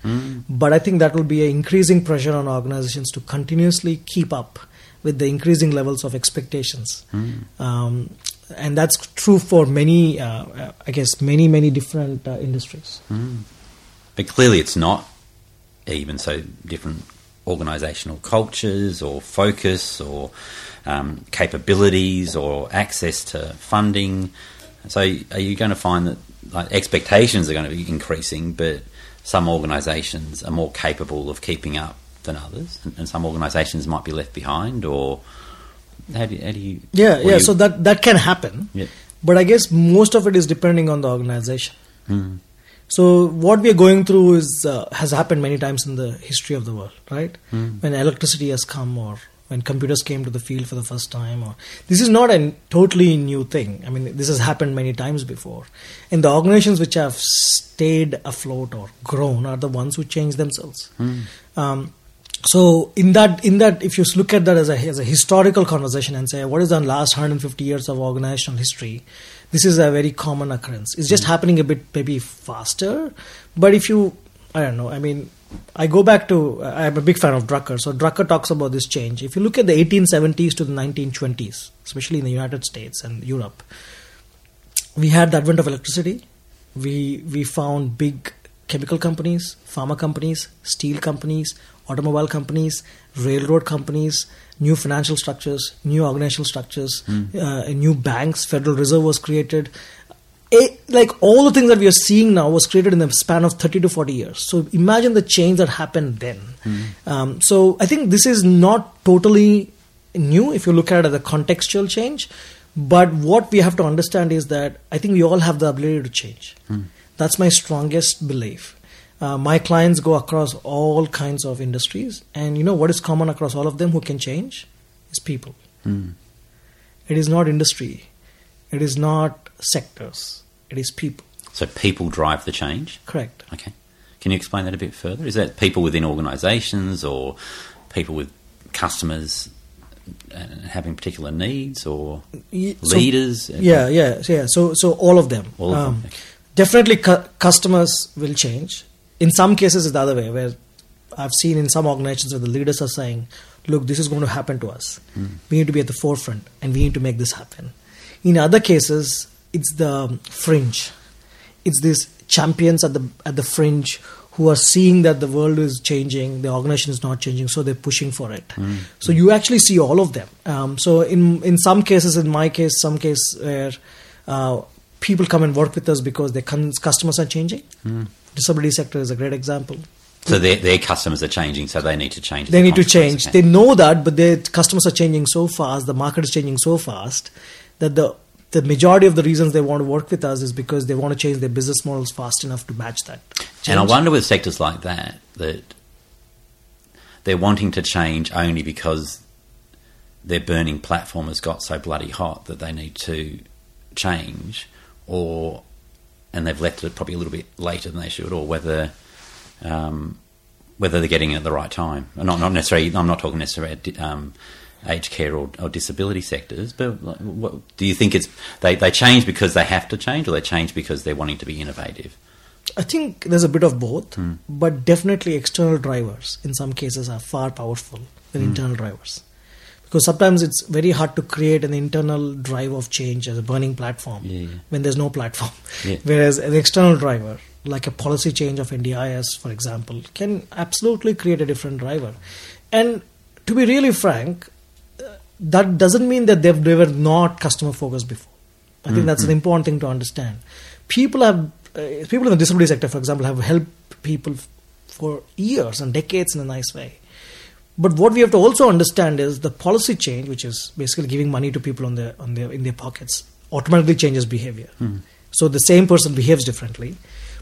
but I think that will be an increasing pressure on organizations to continuously keep up with the increasing levels of expectations, um, and that's true for many, uh, I guess, many many different uh, industries. But clearly, it's not even so different organisational cultures or focus or um, capabilities or access to funding. So, are you going to find that like, expectations are going to be increasing, but some organisations are more capable of keeping up than others, and, and some organisations might be left behind? Or how do you? How do you Yeah, yeah. you- So that that can happen, Yeah. but I guess most of it is depending on the organization. Mm. So what we are going through is uh, has happened many times in the history of the world, right? When electricity has come, or when computers came to the field for the first time, or this is not a totally new thing. I mean, this has happened many times before, and the organizations which have stayed afloat or grown are the ones who change themselves. Um, so in that in that if you look at that as a as a historical conversation and say what is the last 150 years of organizational history? This is a very common occurrence. It's just happening a bit maybe faster. But if you i don't know i mean i go back to i'm a big fan of drucker so drucker talks about this change if you look at the 1870s to the 1920s especially in the united states and europe we had the advent of electricity. We we found big chemical companies, pharma companies, steel companies, automobile companies, railroad companies, new financial structures, new organizational structures, uh, new banks. Federal Reserve was created. A- like all the things that we are seeing now was created in the span of 30 to 40 years. So imagine the change that happened then. Um, so I think this is not totally new if you look at it as a contextual change. But what we have to understand is that I think we all have the ability to change. That's my strongest belief. Uh, my clients go across all kinds of industries, and you know what is common across all of them who can change is people. It is not industry, it is not sectors, it is people. So, people drive the change. Correct. Okay. Can you explain that a bit further? Is that people within organisations or people with customers? uh, having particular needs or so- leaders? yeah, yeah, yeah. So, so all of them. All of them, Um, okay. Definitely, cu- customers will change. In some cases, it's the other way, where I've seen in some organizations where the leaders are saying, "Look, this is going to happen to us. We need to be at the forefront, and we need to make this happen." In other cases, it's the fringe. It's these champions at the at the fringe who are seeing that the world is changing, the organization is not changing, so they're pushing for it. So you actually see all of them. Um, so in in some cases, in my case, some case where uh, people come and work with us because their customers are changing. Disability sector is a great example. So their, their customers are changing, so they need to change. They need to change. They know that, but their customers are changing so fast. The market is changing so fast that the the majority of the reasons they want to work with us is because they want to change their business models fast enough to match that. And I wonder with sectors like that that they're wanting to change only because their burning platform has got so bloody hot that they need to change, or and they've left it probably a little bit later than they should, or whether um, whether they're getting it at the right time. Not not necessarily. I'm not talking necessarily um, aged care or, or disability sectors, but what, do you think it's they, they change because they have to change, or they change because they're wanting to be innovative? I think there's a bit of both, hmm. but definitely external drivers in some cases are far powerful than hmm. internal drivers. Because sometimes it's very hard to create an internal drive of change as a burning platform Yeah, yeah. when there's no platform. Yeah. Whereas an external driver, like a policy change of NDIS, for example, can absolutely create a different driver. And to be really frank, that doesn't mean that they've they were not customer focused before. I think that's an important thing to understand. People have uh, people in the disability sector, for example, have helped people f- for years and decades in a nice way. But what we have to also understand is the policy change, which is basically giving money to people on their on their in their pockets, automatically changes behavior. So the same person behaves differently.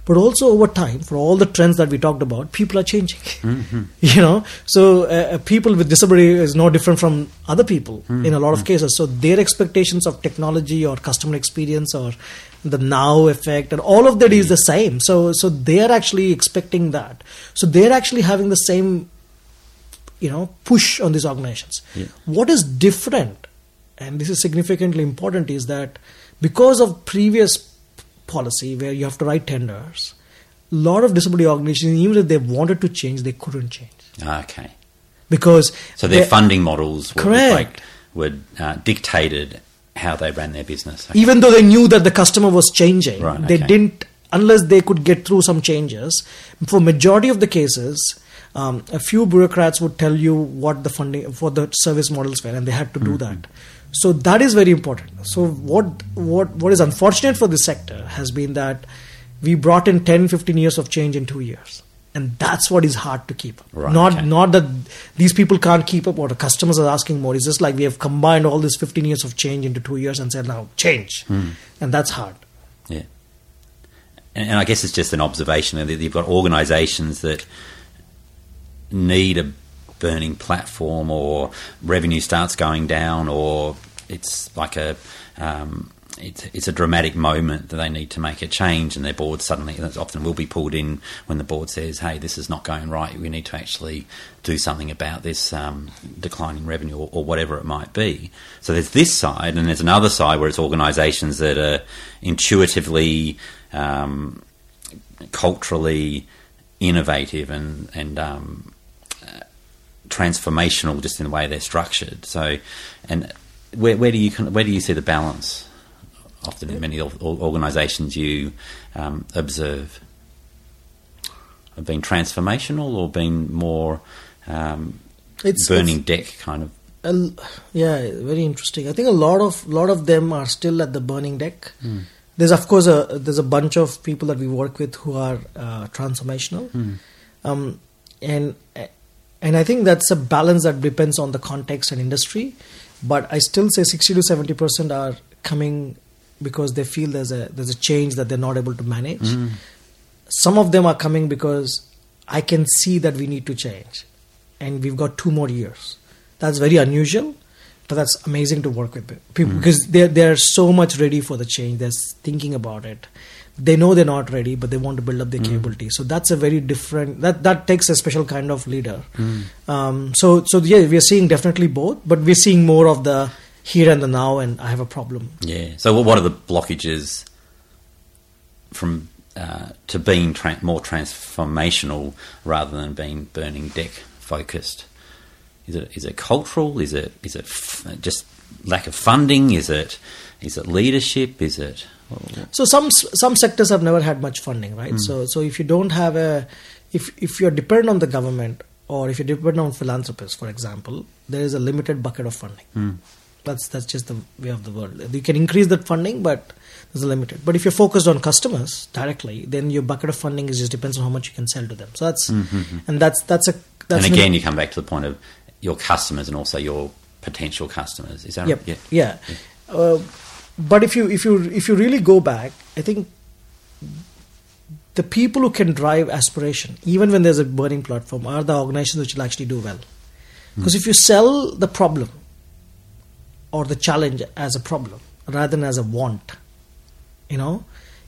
But also over time, for all the trends that we talked about, people are changing. you know, so uh, uh, people with disability is no different from other people in a lot of cases. So their expectations of technology or customer experience or the now effect and all of that is the same. So so they are actually expecting that. So they're actually having the same you know push on these organizations Yeah. what is different and this is significantly important is that because of previous policy where you have to write tenders a lot of disability organizations even if they wanted to change they couldn't change Okay. because So their funding models were, Correct. like, were uh, dictated how they ran their business. Okay. even though they knew that the customer was changing Right, they okay. didn't unless they could get through some changes for majority of the cases um, a few bureaucrats would tell you what the funding for the service models were and they had to do that so that is very important. So what what what is unfortunate for this sector has been that we brought in 10 15 years of change in 2 years. And that's what is hard to keep up. Right, not okay. not that these people can't keep up. What the customers are asking more it's just like we have combined all this 15 years of change into 2 years and said now change. Hmm. And that's hard. Yeah. And, and I guess it's just an observation that you've got organisations that need a burning platform or revenue starts going down or it's like a um, it's, it's a dramatic moment that they need to make a change and their board suddenly often will be pulled in when the board says hey this is not going right. We need to actually do something about this um, declining revenue or, or whatever it might be. So there's this side and there's another side where it's organisations that are intuitively um, culturally innovative and and um, transformational just in the way they're structured. So, and where, where do you where do you see the balance? Often in many or- or- organisations you um, observe have been transformational or been more um, It's- burning deck kind of. Yeah, very interesting. I think a lot of lot of them are still at the burning deck. There's of course a there's a bunch of people that we work with who are uh, transformational, um, and and I think that's a balance that depends on the context and industry. But I still say sixty to seventy percent are coming because they feel there's a there's a change that they're not able to manage. Mm-hmm. Some of them are coming because I can see that we need to change, and we've got two more years. That's very unusual, but that's amazing to work with people mm-hmm. because they're they're so much ready for the change. They're thinking about it. They know they're not ready, but they want to build up their capability. So that's a very different. That that takes a special kind of leader. Um, so so yeah, we are seeing definitely both, but we're seeing more of the here and the now, and I have a problem. Yeah. So, what- what are the blockages from uh, to being tra- more transformational rather than being burning deck focused? Is it is it cultural? Is it is it f- just lack of funding? Is it is it leadership? Is it So some some sectors have never had much funding, right? Hmm. So so if you don't have a if if you're dependent on the government or if you're dependent on philanthropists, for example, there is a limited bucket of funding. Hmm. That's that's just the way of the world. You can increase that funding, but there's a limited. But if you're focused on customers directly, then your bucket of funding is just depends on how much you can sell to them. So that's hmm, and that's that's a that's and again, you come back to the point of your customers and also your potential customers. Is that Yep. right? Yeah. Uh, but if you if you if you really go back, I think the people who can drive aspiration, even when there's a burning platform, are the organizations which will actually do well. Hmm. Because if you sell the problem or the challenge as a problem rather than as a want, you know,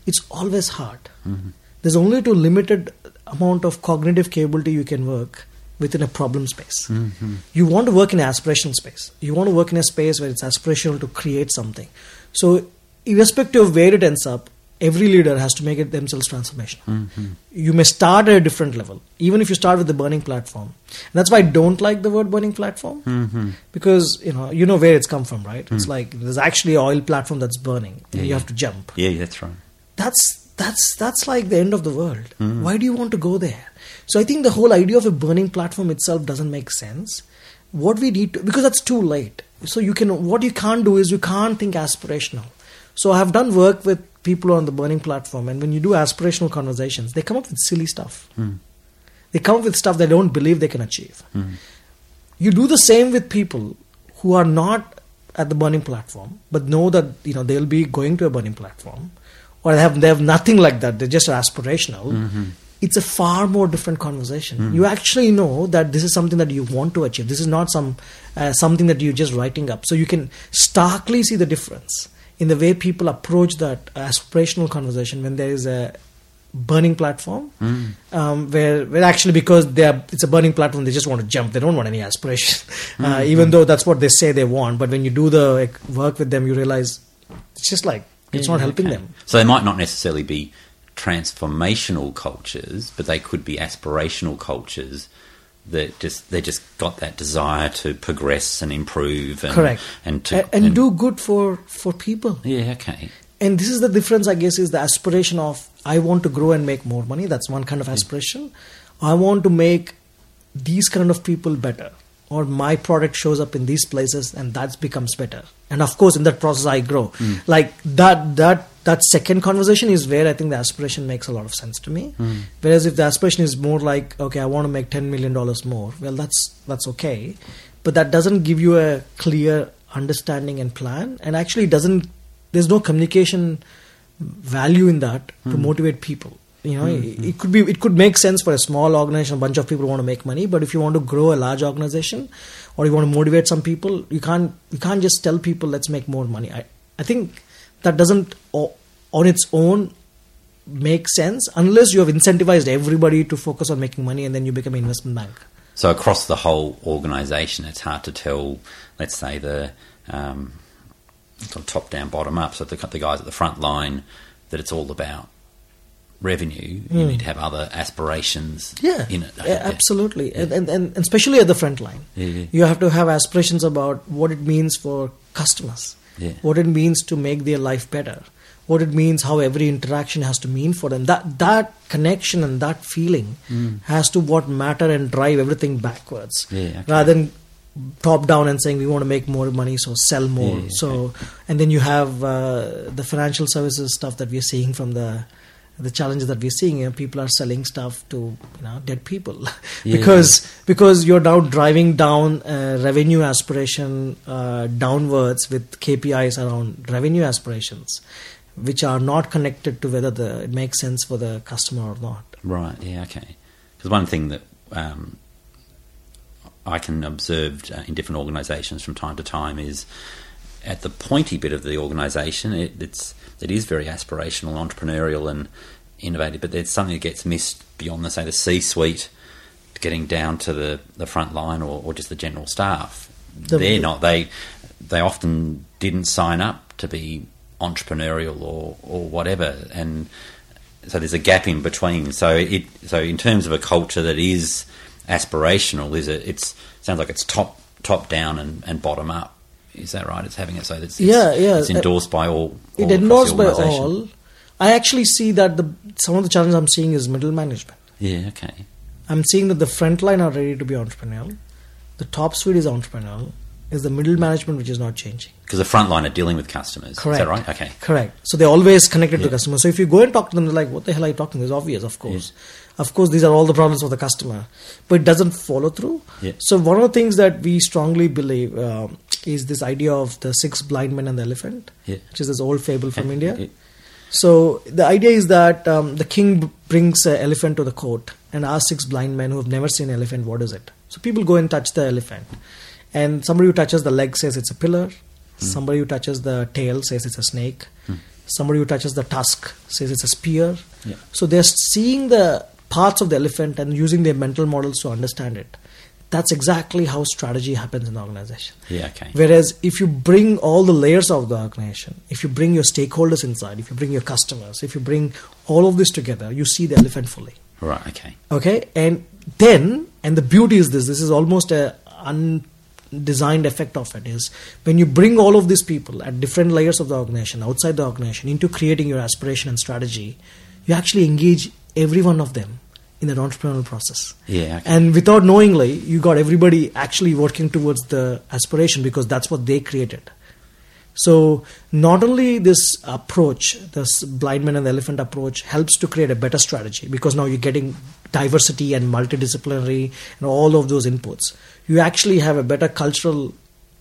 it's always hard. Mm-hmm. There's only to limited amount of cognitive capability you can work within a problem space. Mm-hmm. You want to work in an aspirational space. You want to work in a space where it's aspirational to create something. So, irrespective of where it ends up, every leader has to make it themselves transformational. Mm-hmm. You may start at a different level, even if you start with the burning platform. And that's why I don't like the word burning platform mm-hmm. because you know you know where it's come from, right? It's mm. like there's actually an oil platform that's burning, and you have to jump Yeah, that's right. that's that's that's like the end of the world. Mm. Why do you want to go there? So I think the whole idea of a burning platform itself doesn't make sense. What we need to because that's too late. So you can what you can't do is you can't think aspirational. So I have done work with people on the burning platform, and when you do aspirational conversations, they come up with silly stuff. Hmm. They come up with stuff they don't believe they can achieve. Hmm. You do the same with people who are not at the burning platform, but know that you know they'll be going to a burning platform, or they have they have nothing like that. They're just aspirational. Hmm, it's a far more different conversation. You actually know that this is something that you want to achieve. This is not some uh, something that you're just writing up. So you can starkly see the difference in the way people approach that aspirational conversation when there is a burning platform um, where, where actually because they are, it's a burning platform they just want to jump. They don't want any aspiration. Uh, even though that's what they say they want but when you do the like, work with them you realize it's just like it's not helping Okay. them. So they might not necessarily be transformational cultures, but they could be aspirational cultures that just they just got that desire to progress and improve and correct. and to A- and, do good for for people. Yeah okay. And this is the difference i guess is the aspiration of i want to grow and make more money. That's one kind of mm. aspiration. I want to make these kind of people better or my product shows up in these places and that becomes better. And of course in that process i grow. Mm. Like that that that second conversation is where i think the aspiration makes a lot of sense to me. Whereas if the aspiration is more like okay i want to make 10 million dollars more well that's that's okay. But that doesn't give you a clear understanding and plan. And actually doesn't there's no communication value in that to hmm. motivate people. You know hmm, it, hmm. it could be it could make sense for a small organization a bunch of people want to make money. But if you want to grow a large organization or you want to motivate some people you can't you can't just tell people let's make more money. I i think that doesn't on its own make sense unless you have incentivized everybody to focus on making money and then you become an investment bank. So across the whole organization it's hard to tell let's say the um, sort of top down bottom up. So the, the guys at the front line that it's all about revenue. You need to have other aspirations Hmm. yeah, in it yeah, absolutely. And, and, and especially at the front line. Yeah, yeah. you have to have aspirations about what it means for customers Yeah. what it means to make their life better. What it means how every interaction has to mean for them. That that connection and that feeling has to what matter and drive everything backwards. Yeah, okay. rather than top down and saying we want to make more money so sell more. Yeah, so and then you have uh, the financial services stuff that we're seeing from the the challenges that we're seeing you know, people are selling stuff to you know dead people Yeah. because because you're now driving down uh, revenue aspiration uh, downwards with KPIs around revenue aspirations which are not connected to whether the it makes sense for the customer or not Right. Yeah. Okay. Because one thing that um, I can observe uh, in different organisations from time to time is at the pointy bit of the organisation, it, it's it is very aspirational, entrepreneurial, and innovative. But there's something that gets missed beyond the say the C-suite, getting down to the, the front line or, or just the general staff. The- They're not. They they often didn't sign up to be entrepreneurial or or whatever, and so there's a gap in between. So it so in terms of a culture that is aspirational, is it? It's sounds like it's top top down and, and bottom up. Is that right? It's having it so that it's, Yeah, yeah. it's endorsed by all. it all the endorsed by all. I actually see that the some of the challenges I'm seeing is middle management. Yeah. Okay. I'm seeing that the front line are ready to be entrepreneurial. The top suite is entrepreneurial. Is the middle management which is not changing. Because the front line are dealing with customers. Correct. Is that right? Okay. Correct. So they're always connected Yeah. to customers. So if you go and talk to them, they're like, "What the hell are you talking?" It's obvious, of course. Of course, these are all the problems for the customer, but it doesn't follow through. Yeah. So one of the things that we strongly believe um, is this idea of the six blind men and the elephant, Yeah. which is this old fable from Yeah. India. So the idea is that um, the king b- brings an elephant to the court and asks six blind men who have never seen an elephant, "What is it?" So people go and touch the elephant, and somebody who touches the leg says it's a pillar. Somebody who touches the tail says it's a snake. Somebody who touches the tusk says it's a spear. Yeah. So they're seeing the parts of the elephant and using their mental models to understand it. That's exactly how strategy happens in the organization. Yeah. Okay. Whereas if you bring all the layers of the organization, if you bring your stakeholders inside, if you bring your customers, if you bring all of this together, you see the elephant fully. Right. Okay. Okay, and then and the beauty is this: this is almost a undesigned effect of it is when you bring all of these people at different layers of the organization, outside the organization, into creating your aspiration and strategy, you actually engage every one of them in that entrepreneurial process. Yeah. Okay. And without knowingly, you got everybody actually working towards the aspiration because that's what they created. So not only this approach, this blind man and the elephant approach helps to create a better strategy because now you're getting diversity and multidisciplinary and all of those inputs. You actually have a better cultural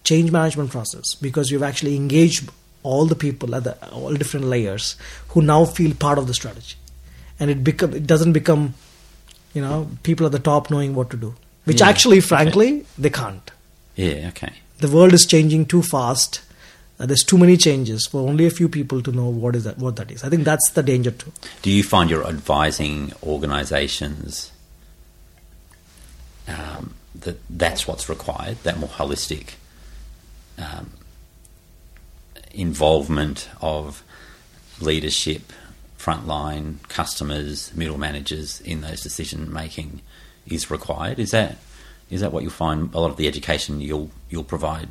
change management process because you've actually engaged all the people at the all different layers who now feel part of the strategy. And it become it doesn't become, you know, people at the top knowing what to do. Which Yeah. actually, frankly, they can't Yeah. Okay. the world is changing too fast. Uh, there's too many changes for only a few people to know what is that what that is. I think that's the danger too. Do you find you're advising organisations um, that that's what's required, that more holistic um, involvement of leadership, frontline customers, middle managers in those decision making is required? Is that is that what you'll find? A lot of the education you'll you'll provide.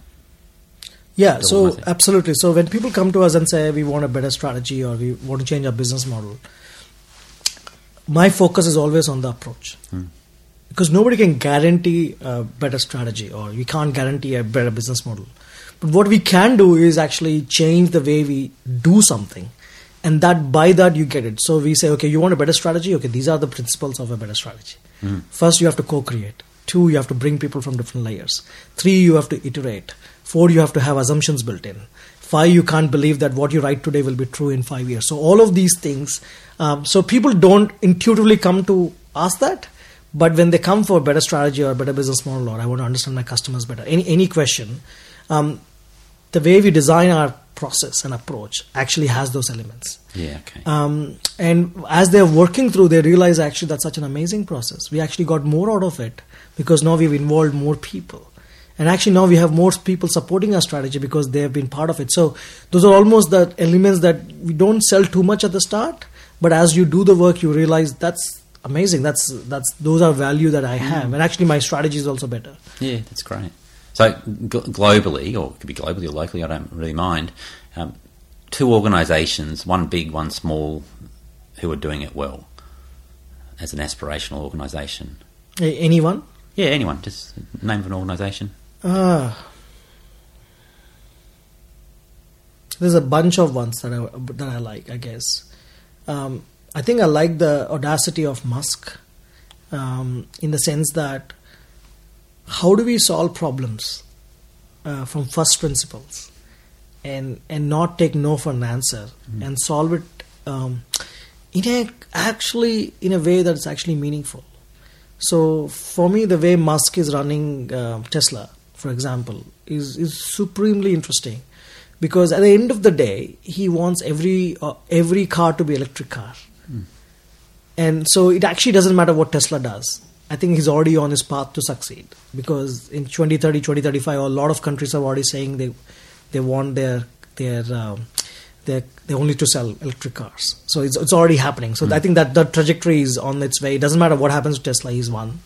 Yeah, so absolutely. So when people come to us and say we want a better strategy or we want to change our business model, my focus is always on the approach. Hmm. Because nobody can guarantee a better strategy or we can't guarantee a better business model. But what we can do is actually change the way we do something. And that by that you get it. So we say, okay, you want a better strategy? Okay, these are the principles of a better strategy. First, you have to co create. Two, you have to bring people from different layers. Three, you have to iterate. Four, you have to have assumptions built in. Five, you can't believe that what you write today will be true in five years. So, all of these things. Um, so, people don't intuitively come to ask that. But when they come for a better strategy or a better business model, or I want to understand my customers better, any, any question, um, the way we design our process and approach actually has those elements. Yeah. Okay. Um, and as they're working through, they realize actually that's such an amazing process. We actually got more out of it because now we've involved more people. And actually now we have more people supporting our strategy because they have been part of it. So those are almost the elements that we don't sell too much at the start, but as you do the work, you realize that's amazing. That's that's those are value that I have, and actually my strategy is also better. Yeah, that's great. So gl- globally, or it could be globally or locally, I don't really mind. Um, two organisations, one big, one small, who are doing it well as an aspirational organisation. Anyone? Yeah, anyone, just name of an organisation. Ah. There's a bunch of ones that I that I like. I guess. Um, I think I like the audacity of Musk, um, in the sense that how do we solve problems uh, from first principles, and and not take no for an answer, and solve it um, in a actually in a way that's actually meaningful. So for me, the way Musk is running uh, Tesla, for example, is is supremely interesting because at the end of the day, he wants every uh, every car to be electric car, and so it actually doesn't matter what Tesla does. I think he's already on his path to succeed because in 2030, 2035, a lot of countries are already saying they they want their their um, they they only to sell electric cars. So it's it's already happening. So I think that the trajectory is on its way. It doesn't matter what happens to Tesla, he's won.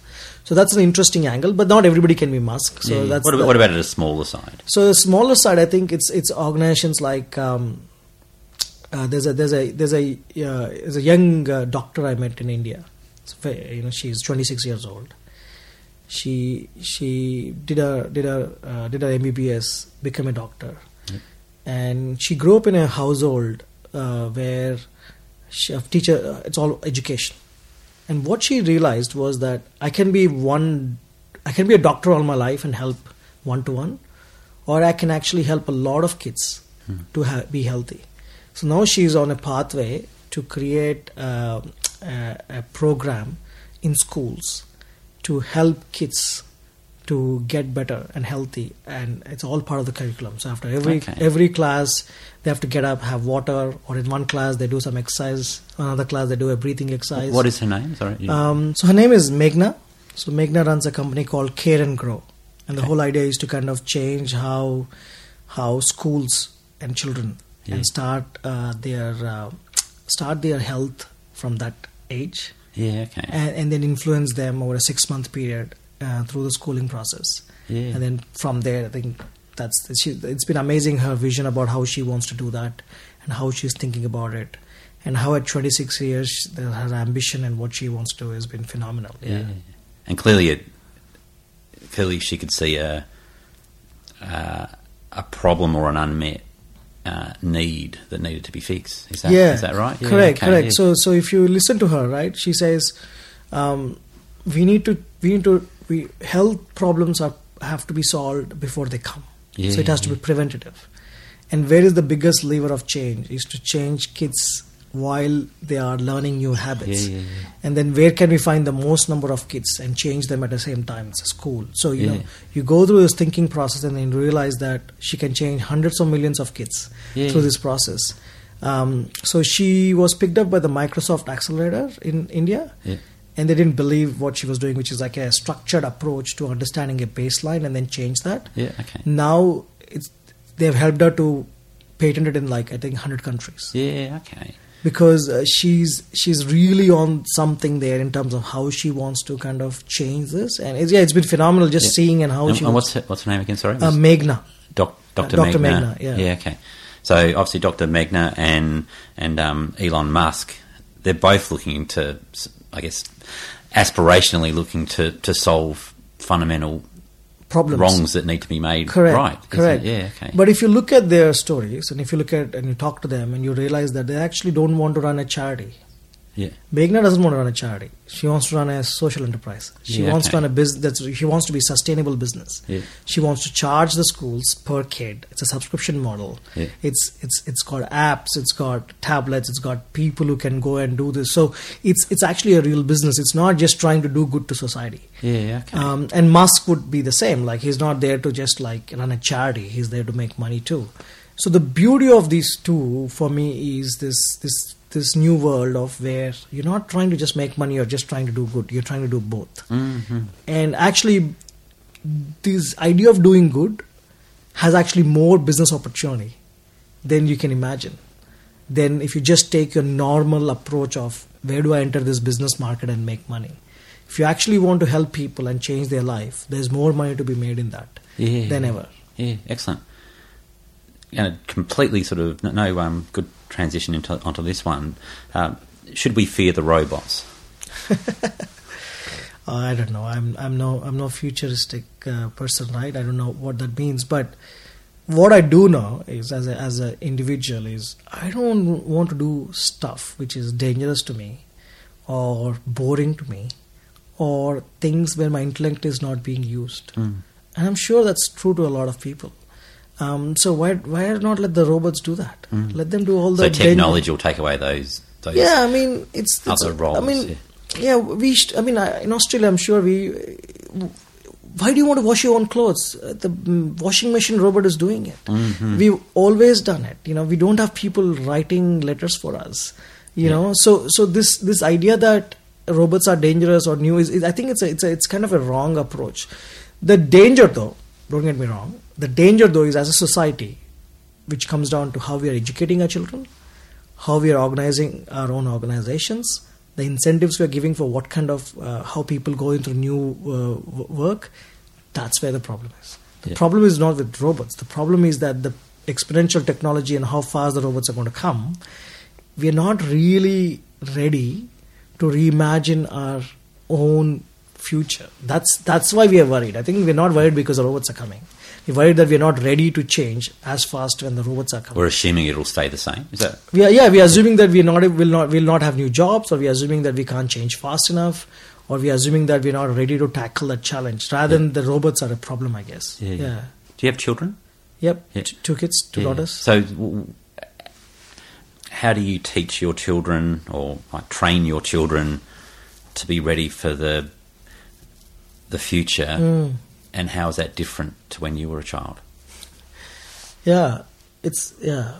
So that's an interesting angle, but not everybody can be Musk. So Yeah. that's what, the- about, what about at a smaller side? so the smaller side, I think it's it's organizations like um, uh, there's a there's a there's a uh, there's a young uh, doctor I met in India. You know she's 26 years old. She she did a did a uh, did a MBBS, became a doctor, and she grew up in a household uh, where she, a teacher uh, it's all education. And what she realized was that I can be one, I can be a doctor all my life and help one to one, or I can actually help a lot of kids to ha- be healthy. So now she's on a pathway to create uh, a, a program in schools to help kids to get better and healthy and it's all part of the curriculum so after every Okay. every class they have to get up have water or in one class they do some exercise another class they do a breathing exercise What is her name? Sorry. um, so her name is Meghna. So Meghna runs a company called Care and Grow, and the whole idea is to kind of change how how schools and children Yeah. and start uh, their uh, start their health from that age, yeah. Okay. and, and then influence them over a six month period uh, through the schooling process. Yeah. And then from there, I think that's she, it's been amazing her vision about how she wants to do that and how she's thinking about it. And how at 26 years the- her ambition and what she wants to do has been phenomenal. yeah. And clearly, it clearly she could see a uh, a problem or an unmet uh, need that needed to be fixed. Is that yeah, is that right? Yeah, correct, okay, correct. yeah. So, so if you listen to her, right, she says, um, we need to, we need to, we health problems are have to be solved before they come. Yeah, so it has to be preventative. And where is the biggest lever of change? Is to change kids while they are learning new habits. Yeah, yeah, yeah. And then where can we find the most number of kids and change them at the same time? It's a school. So you know, you go through this thinking process and then realize that she can change hundreds of millions of kids through this process. Um, so she was picked up by the Microsoft Accelerator in India, and they didn't believe what she was doing, which is like a structured approach to understanding a baseline and then change that. Yeah, okay. Now it's they've helped her to patent it in like I think hundred countries Yeah, okay. Because uh, she's she's really on something there in terms of how she wants to kind of change this, and it's, yeah, it's been phenomenal just Yeah. seeing and how And, she. and what's her, what's her name again? Sorry, uh, Meghna. Doc, Dr. Dr. Meghna. Meghna, yeah. Yeah, okay. So obviously Dr. Meghna and and um, Elon Musk, they're both looking to, I guess, aspirationally looking to, to solve fundamental Problems. wrongs that need to be made Correct. right. correct. Yeah, okay. But if you look at their stories and if you look at and you talk to them and you realize that they actually don't want to run a charity. Yeah, Meghna doesn't want to run a charity. She wants to run a social enterprise. She Yeah, wants to run a business. That's, she wants to be sustainable business. Yeah. She wants to charge the schools per kid. It's a subscription model. Yeah. It's it's it's got apps. It's got tablets. It's got people who can go and do this. So it's it's actually a real business. It's not just trying to do good to society. yeah, okay. Um, and Musk would be the same. Like he's not there to just like run a charity. He's there to make money too. So the beauty of these two for me is this this this new world of where you're not trying to just make money or just trying to do good. You're trying to do both. hmm And actually, this idea of doing good has actually more business opportunity than you can imagine. Then if you just take your normal approach of where do I enter this business market and make money. If you actually want to help people and change their life, there's more money to be made in that Yeah. than ever. Yeah, excellent. And a completely sort of no- um, good transition into onto this one. Um, should we fear the robots? I don't know. I'm I'm no I'm no futuristic uh, person, right? I don't know what that means, but what I do know is as a, as an individual is I don't want to do stuff which is dangerous to me, or boring to me, or things where my intellect is not being used. Mm. And I'm sure that's true to a lot of people. Um, so why why not let the robots do that? Mm. Let them do all the So technology will take away those those. yeah, I mean, it's, it's other roles, I mean, yeah. yeah, we. Sh- I mean, in Australia, I'm sure we why do you want to wash your own clothes? Uh, The mm, washing machine robot is doing it. We've always done it. You know, we don't have people writing letters for us. You know, so so this this idea that robots are dangerous or new is, is I think it's a, it's a, it's kind of a wrong approach. The danger, though, don't get me wrong. The danger, though, is as a society, which comes down to how we are educating our children, how we are organizing our own organizations, the incentives we are giving for what kind of uh, how people go into new uh, work. That's where the problem is. The Yeah. problem is not with robots. The problem is that the exponential technology and how fast the robots are going to come, we are not really ready to reimagine our own future. That's that's why we are worried. I think we're not worried because the robots are coming. We're worried that we're not ready to change as fast when the robots are coming. We're assuming it'll stay the same. Is that We are, yeah, we are assuming that we not will not will not have new jobs, or we are assuming that we can't change fast enough, or we are assuming that we're not ready to tackle that challenge. Rather than the robots are a problem, I guess. Yeah, Yeah. yeah. Do you have children? Yep. Yeah. Two kids, two Yeah. daughters. So, w- how do you teach your children or like, train your children to be ready for the the future? Mm. And how is that different to when you were a child? Yeah, it's yeah.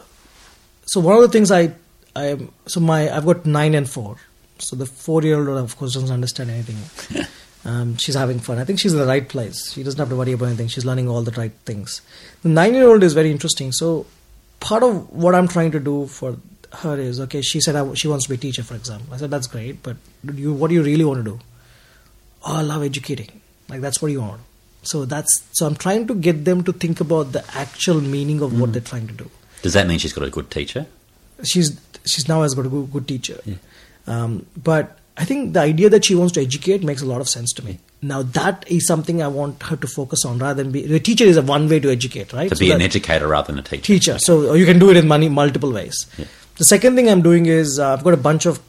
So one of the things I I so my I've got nine and four. So the four year old of course doesn't understand anything. um, she's having fun. I think she's in the right place. She doesn't have to worry about anything. She's learning all the right things. The nine year old is very interesting. So part of what I'm trying to do for her is okay. She said I, she wants to be a teacher, for example. I said that's great, but you what do you really want to do? Oh, I love educating. Like that's what you want. So that's so I'm trying to get them to think about the actual meaning of what they're trying to do. Does that mean she's got a good teacher? She's she's now has got a good, good teacher, um, but I think the idea that she wants to educate makes a lot of sense to me. Now that is something I want her to focus on rather than be the teacher is a one way to educate, right? To So be an educator rather than a teacher. teacher. So you can do it in many multiple ways. Yeah. The second thing I'm doing is uh, I've got a bunch of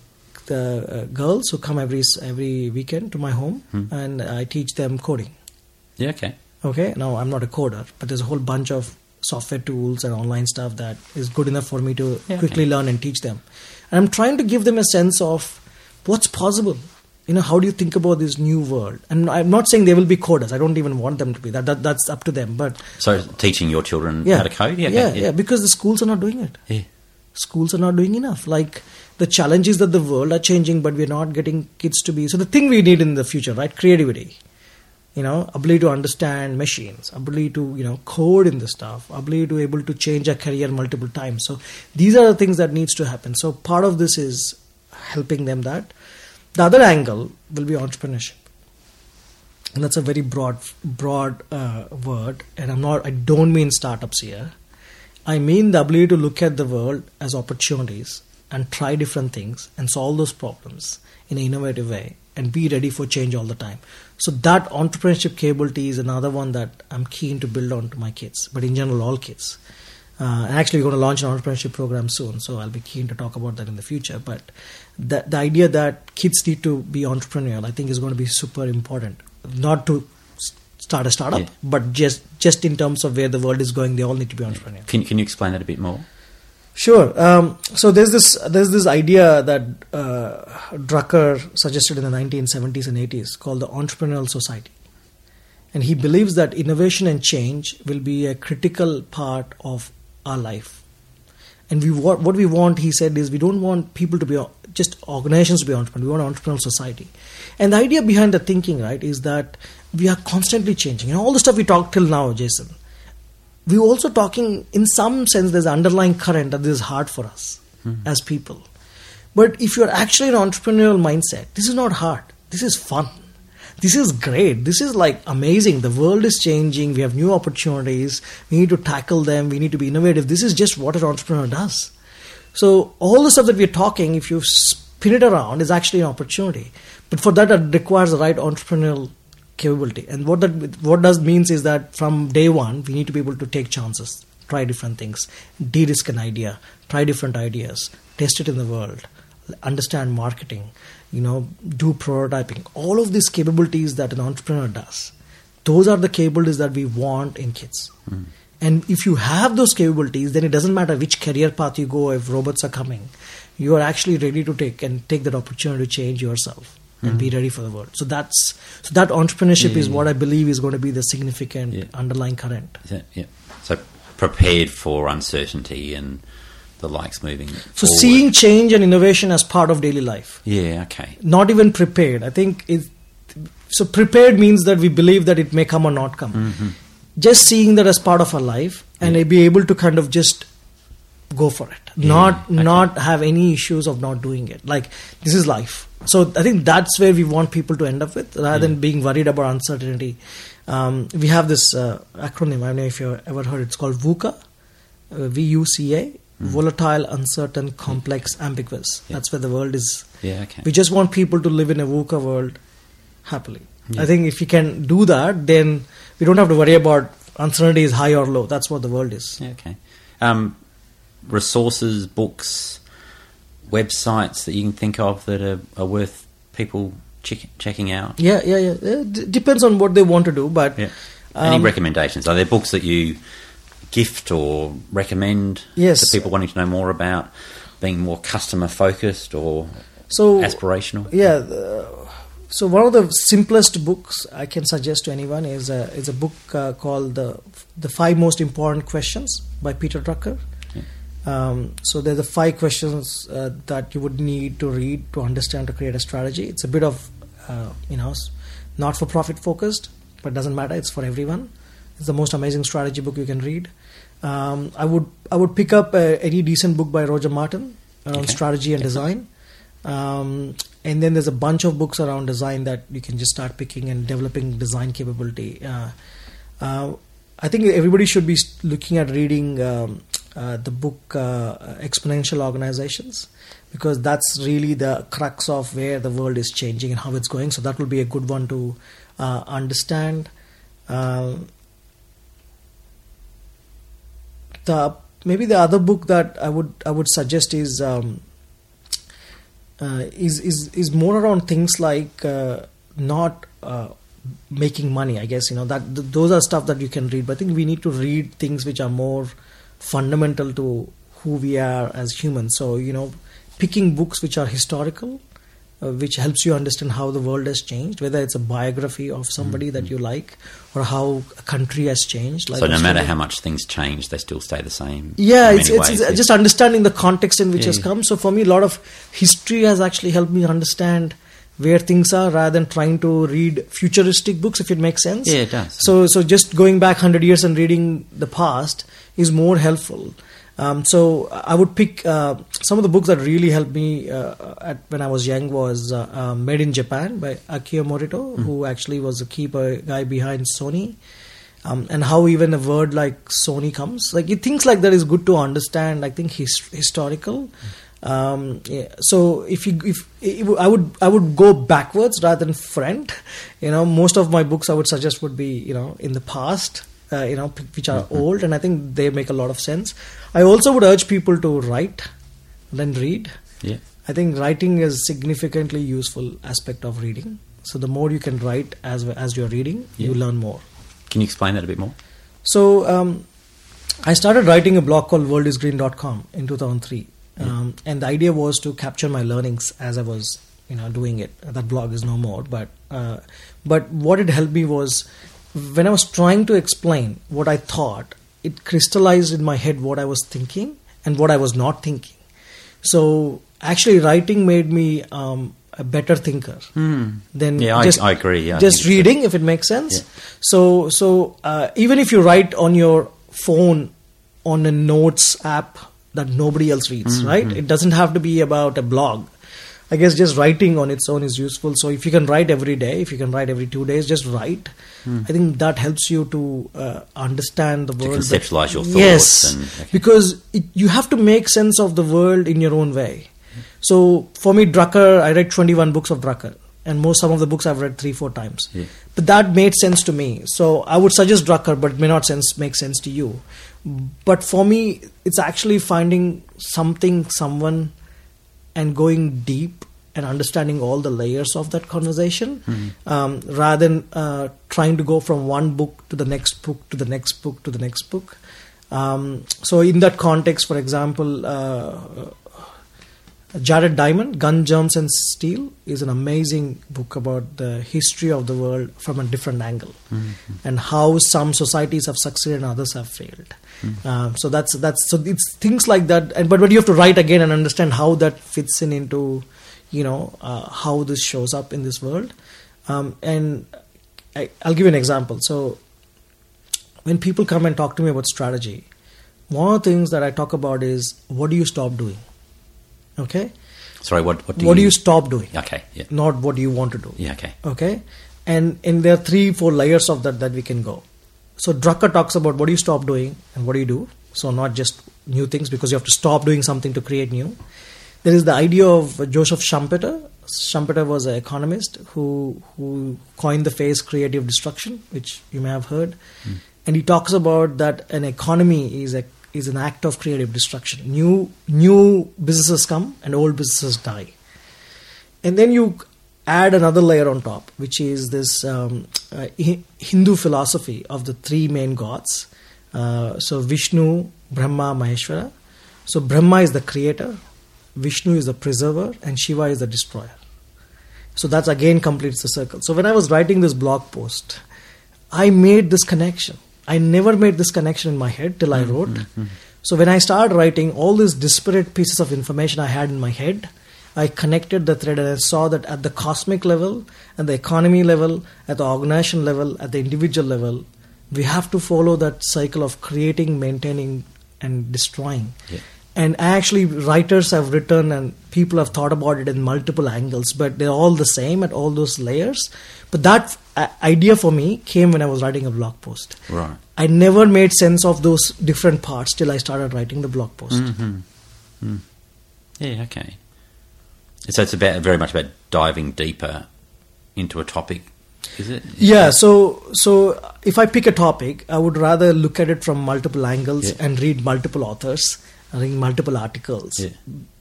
the uh, girls who come every every weekend to my home, Hmm. and I teach them coding. Yeah, okay. Okay, now I'm not a coder, but there's a whole bunch of software tools and online stuff that is good enough for me to Yeah, quickly okay. learn and teach them. And I'm trying to give them a sense of what's possible. You know, how do you think about this new world? And I'm not saying they will be coders. I don't even want them to be. That, that that's up to them. But So, teaching your children yeah, how to code? Yeah, yeah, okay, yeah, because the schools are not doing it yeah. schools are not doing enough. Like the challenges that the world are changing, but we're not getting kids to be. So the thing we need in the future, right? Creativity. You know, ability to understand machines, ability to you know code in the stuff, ability to able to change a career multiple times. So these are the things that needs to happen. So part of this is helping them that. The other angle will be entrepreneurship and that's a very broad broad uh, word and i'm not i don't mean startups here i mean the ability to look at the world as opportunities and try different things and solve those problems in an innovative way and be ready for change all the time so that entrepreneurship capability is another one that i'm keen to build on to my kids but in general all kids uh, and actually, we're going to launch an entrepreneurship program soon, so I'll be keen to talk about that in the future. But the, the idea that kids need to be entrepreneurial, I think, is going to be super important. Not to start a startup, Yeah. but just just in terms of where the world is going, they all need to be entrepreneurial. Can, can you explain that a bit more? Sure. Um, so there's this there's this idea that uh, Drucker suggested in the 1970s and 80s called the entrepreneurial society, and he believes that innovation and change will be a critical part of our life. And we what what we want, he said, is we don't want people to be just organizations to be entrepreneurs. We want an entrepreneurial society. And the idea behind the thinking, right, is that we are constantly changing. And all the stuff we talked till now, Jason, we're also talking in some sense there's an underlying current that this is hard for us hmm. as people. But if you're actually an entrepreneurial mindset this is not hard. This is fun. This is great. This is like amazing. The world is changing. We have new opportunities. We need to tackle them. We need to be innovative. This is just what an entrepreneur does. So all the stuff that we're talking if you spin it around is actually an opportunity. But for that it requires the right entrepreneurial capability. And what that what does means is that from day one we need to be able to take chances try different things de-risk an idea try different ideas test it in the world understand marketing you know do prototyping. All of these capabilities that an entrepreneur does those are the capabilities that we want in kids. Hmm. And if you have those capabilities then it doesn't matter which career path you go if robots are coming you are actually ready to take and take that opportunity to change yourself and be ready for the world. So that's so that entrepreneurship is Yeah. what I believe is going to be the significant Yeah. underlying current. Yeah. So prepared for uncertainty and the likes moving. So forward. seeing change and innovation as part of daily life. Yeah. Okay. not even prepared. I think it, so. Prepared means that we believe that it may come or not come. Mm-hmm. Just seeing that as part of our life and be able to kind of just go for it, not not have any issues of not doing it. Like this is life. So I think that's where we want people to end up with, rather than being worried about uncertainty. Um, we have this uh, acronym. I don't know if you've ever heard. It's called VUCA, uh, V U C A. Volatile, uncertain, complex, ambiguous. Yeah. That's where the world is Yeah. Okay. we just want people to live in a VUCA world happily. I think if you can do that, then we don't have to worry about uncertainty is high or low. That's what the world is. Yeah, okay. Um, resources, books, websites that you can think of that are, are worth people check, checking out. Yeah, yeah, yeah. It depends on what they want to do, but Yeah. Any Um, recommendations? Are there books that you gift or recommend Yes. to people wanting to know more about being more customer focused or so aspirational? Yeah. The, so one of the simplest books I can suggest to anyone is a is a book uh, called the the five most important questions by Peter Drucker. Um, so there's the five questions uh, that you would need to read to understand to create a strategy. It's a bit of uh, you know not for profit focused, but doesn't matter. It's for everyone. It's the most amazing strategy book you can read. Um, I would I would pick up uh, any decent book by Roger Martin around Okay. strategy and design. Um, and then there's a bunch of books around design that you can just start picking and developing design capability. Uh, uh, I think everybody should be looking at reading um, uh, the book uh, Exponential Organizations because that's really the crux of where the world is changing and how it's going. So that will be a good one to uh, understand. Um, the maybe the other book that I would I would suggest is um, uh, is is is more around things like uh, not uh, making money. I guess you know that th- those are stuff that you can read. But I think we need to read things which are more fundamental to who we are as humans. So you know, picking books which are historical. Uh, which helps you understand how the world has changed, whether it's a biography of somebody that you like, or how a country has changed. Like so no matter how much things change, they still stay the same. Yeah, it's, it's, ways, it's yeah. just understanding the context in which Yeah, has come. So for me, a lot of history has actually helped me understand where things are rather than trying to read futuristic books, if it makes sense. Yeah, it does. So so just going back hundred years and reading the past is more helpful. Um, so I would pick uh, some of the books that really helped me uh, at, when I was young was uh, uh, Made in Japan by Akio Morita, Hmm. who actually was the key guy behind Sony um, and how even a word like Sony comes. Like it, things like that is good to understand. I think his, historical. Um, yeah. So if you if, if I would I would go backwards rather than front. You know, most of my books I would suggest would be you know in the past. Uh, you know, which are old, and I think they make a lot of sense. I also would urge people to write, then read. yeah. I think writing is significantly useful aspect of reading. So the more you can write as as you're reading, you learn more. Can you explain that a bit more? So um, I started writing a blog called worldisgreen.com in 2003. Um, and the idea was to capture my learnings as I was you know doing it. That blog is no more, but uh, but what it helped me was when I was trying to explain what I thought, it crystallized in my head what I was thinking and what I was not thinking. So actually, writing made me um, a better thinker than Hmm. Yeah, I- just I agree, yeah, just it's reading, if it makes sense. Yeah. So so uh, even if you write on your phone on a notes app that nobody else reads, Mm-hmm. right? It doesn't have to be about a blog. I guess just writing on its own is useful. So if you can write every day, if you can write every two days, just write. I think that helps you to uh, understand the Mm. To world. conceptualize your thoughts Yes, and- okay. because it, you have to make sense of the world in your own way. So for me, Drucker, I read 21 books of Drucker, and most some of the books I've read three, four times. Yeah. But that made sense to me. So I would suggest Drucker, but it may not sense make sense to you. But for me, it's actually finding something, someone, and going deep and understanding all the layers of that conversation, um, rather than uh, trying to go from one book to the next book to the next book to the next book. Um, so in that context, for example, uh, Jared Diamond, Gun, Germs, and Steel, is an amazing book about the history of the world from a different angle and how some societies have succeeded and others have failed. Uh, so that's that's so it's things like that. And but but you have to write again and understand how that fits in into you know uh, how this shows up in this world. Um, and I, I'll give you an example. So when people come and talk to me about strategy, one of the things that I talk about is what do you stop doing? Okay, Sorry, what what do what you? do you stop doing? Okay, yeah, Not what do you want to do. yeah, okay, Okay, and and there are three four layers of that that we can go. So Drucker talks about what do you stop doing and what do you do. So not just new things because you have to stop doing something to create new. There is the idea of Joseph Schumpeter. Schumpeter was an economist who who coined the phrase creative destruction, which you may have heard, hmm. and he talks about that an economy is a is an act of creative destruction. New new businesses come and old businesses die and then you add another layer on top, which is this um, uh, Hindu philosophy of the three main gods. Uh, so Vishnu, Brahma, Maheshwara. So Brahma is the creator, Vishnu is the preserver, and Shiva is the destroyer. So that's again completes the circle. So when I was writing this blog post, I made this connection. I never made this connection in my head till I wrote. Mm-hmm, mm-hmm. So when I started writing all these disparate pieces of information I had in my head, I connected the thread and I saw that at the cosmic level, at the economy level, at the organization level, at the individual level, we have to follow that cycle of creating, maintaining, and destroying. Yeah. And actually, writers have written and people have thought about it in multiple angles, but they're all the same at all those layers. But that idea for me came when I was writing a blog post. right. I never made sense of those different parts till I started writing the blog post. Hmm. Yeah, okay. So it's about very much about diving deeper into a topic, is it? Yeah, so so if I pick a topic, I would rather look at it from multiple angles Yeah. and read multiple authors, read multiple articles, Yeah.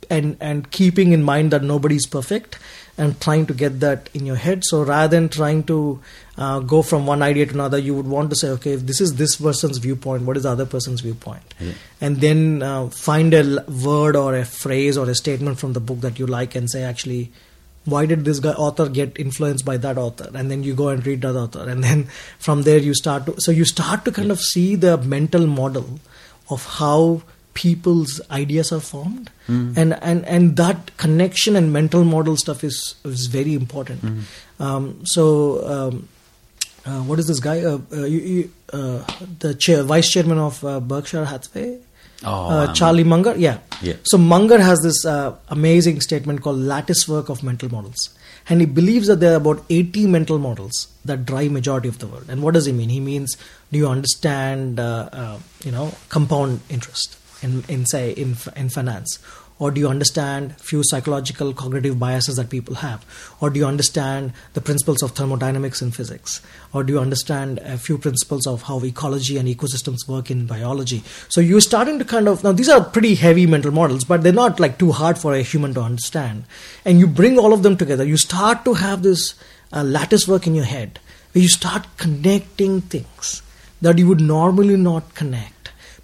and and keeping in mind that nobody's perfect and trying to get that in your head. So rather than trying to uh, go from one idea to another, you would want to say, okay, if this is this person's viewpoint, what is the other person's viewpoint, Yeah. and then uh, find a word or a phrase or a statement from the book that you like and say, actually why did this guy author get influenced by that author and then you go and read that author and then from there you start to so you start to kind of see the mental model of how people's ideas are formed. And, and and that connection and mental model stuff is is very important. Um, so um, uh, what is this guy? Uh, uh, uh, the chair, vice chairman of uh, Berkshire Hathaway. Oh, uh, um, Charlie Munger, yeah. Yeah. So Munger has this uh, amazing statement called lattice work of mental models, and he believes that there are about 80 mental models that drive majority of the world. And what does he mean? He means, do you understand, uh, uh, you know, compound interest in, in say in in finance, or do you understand few psychological cognitive biases that people have, or do you understand the principles of thermodynamics in physics, or do you understand a few principles of how ecology and ecosystems work in biology? So you're starting to kind of now these are pretty heavy mental models, but they're not like too hard for a human to understand. And you bring all of them together, you start to have this uh, lattice work in your head where you start connecting things that you would normally not connect.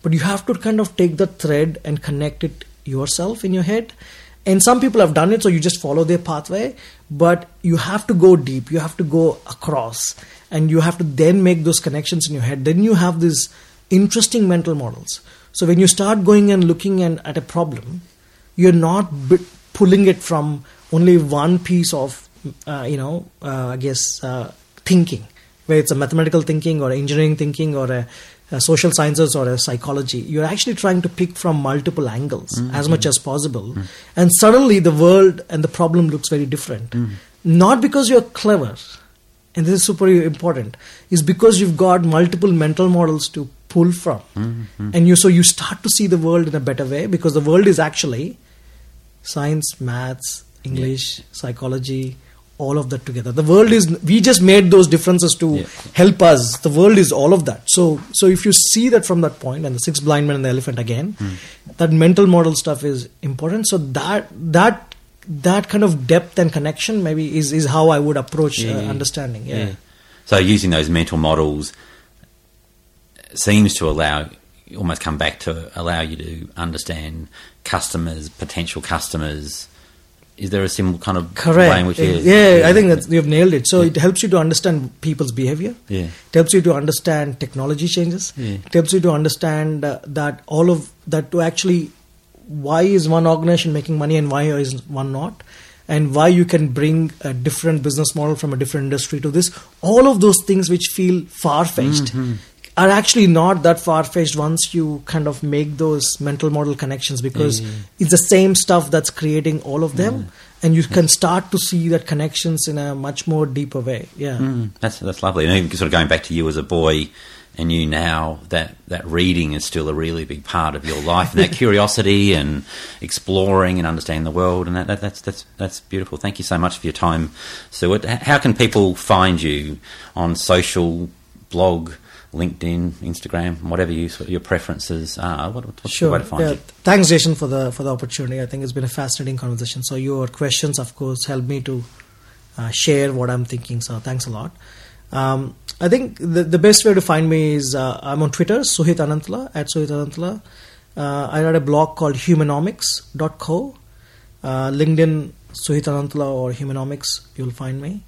But you have to kind of take the thread and connect it yourself in your head. And some people have done it, so you just follow their pathway. But you have to go deep, you have to go across, and you have to then make those connections in your head. Then you have these interesting mental models. So when you start going and looking and, at a problem, you're not b- pulling it from only one piece of, uh, you know, uh, I guess, uh, thinking, where it's a mathematical thinking or engineering thinking or a, a social sciences or a psychology. You're actually trying to pick from multiple angles mm-hmm. as much as possible. Mm-hmm. And suddenly the world and the problem looks very different. Mm-hmm. Not because you're clever, and this is super important, is because you've got multiple mental models to pull from. And you so you start to see the world in a better way because the world is actually science, maths, English, psychology, all of that together. The world is we just made those differences to Yeah. help us. The world is all of that. So so if you see that from that point and the six blind men and the elephant again, that mental model stuff is important. So that that that kind of depth and connection maybe is, is how I would approach Yeah, uh, yeah. understanding. Yeah. So using those mental models seems to allow almost come back to allow you to understand customers, potential customers, Is there a similar kind of Correct. way in which you- yeah, I think that you've nailed it. So it helps you to understand people's behavior. Yeah. It helps you to understand technology changes. Yeah. It helps you to understand uh, that all of that to actually why is one organization making money and why is one not, and why you can bring a different business model from a different industry to this. All of those things which feel far fetched. Are actually not that far fetched once you kind of make those mental model connections because it's the same stuff that's creating all of them, and you can start to see that connections in a much more deeper way. Yeah. Mm, that's that's lovely. And even sort of going back to you as a boy, and you now that that reading is still a really big part of your life, and that curiosity and exploring and understanding the world, and that, that that's that's that's beautiful. Thank you so much for your time, Stuart. How can people find you on social, blog, LinkedIn, Instagram, whatever you, your preferences are? What, what's the way to find Yeah. you? Thanks, Jason, for the for the opportunity. I think it's been a fascinating conversation. So your questions, of course, help me to uh, share what I'm thinking. So thanks a lot. Um, I think the the best way to find me is uh, I'm on Twitter, Suhit Anantula at Suhit Anantula. Uh, I write a blog called Humanomics.co. Uh, LinkedIn, Suhit Anantula or Humanomics, you'll find me.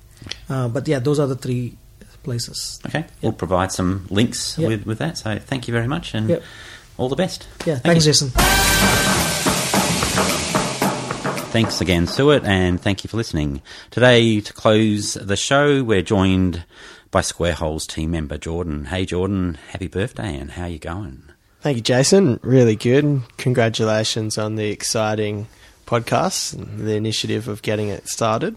Uh, but yeah, those are the three places. Okay, we'll provide some links Yeah. with, with that. So thank you very much, and Yeah. all the best. Yeah, Thank thanks, you. Jason. Thanks again, Stuart, and thank you for listening. Today, to close the show, we're joined by Square Holes team member Jordan. Hey, Jordan, happy birthday, and how are you going? Thank you, Jason. Really good. Congratulations on the exciting podcast and the initiative of getting it started.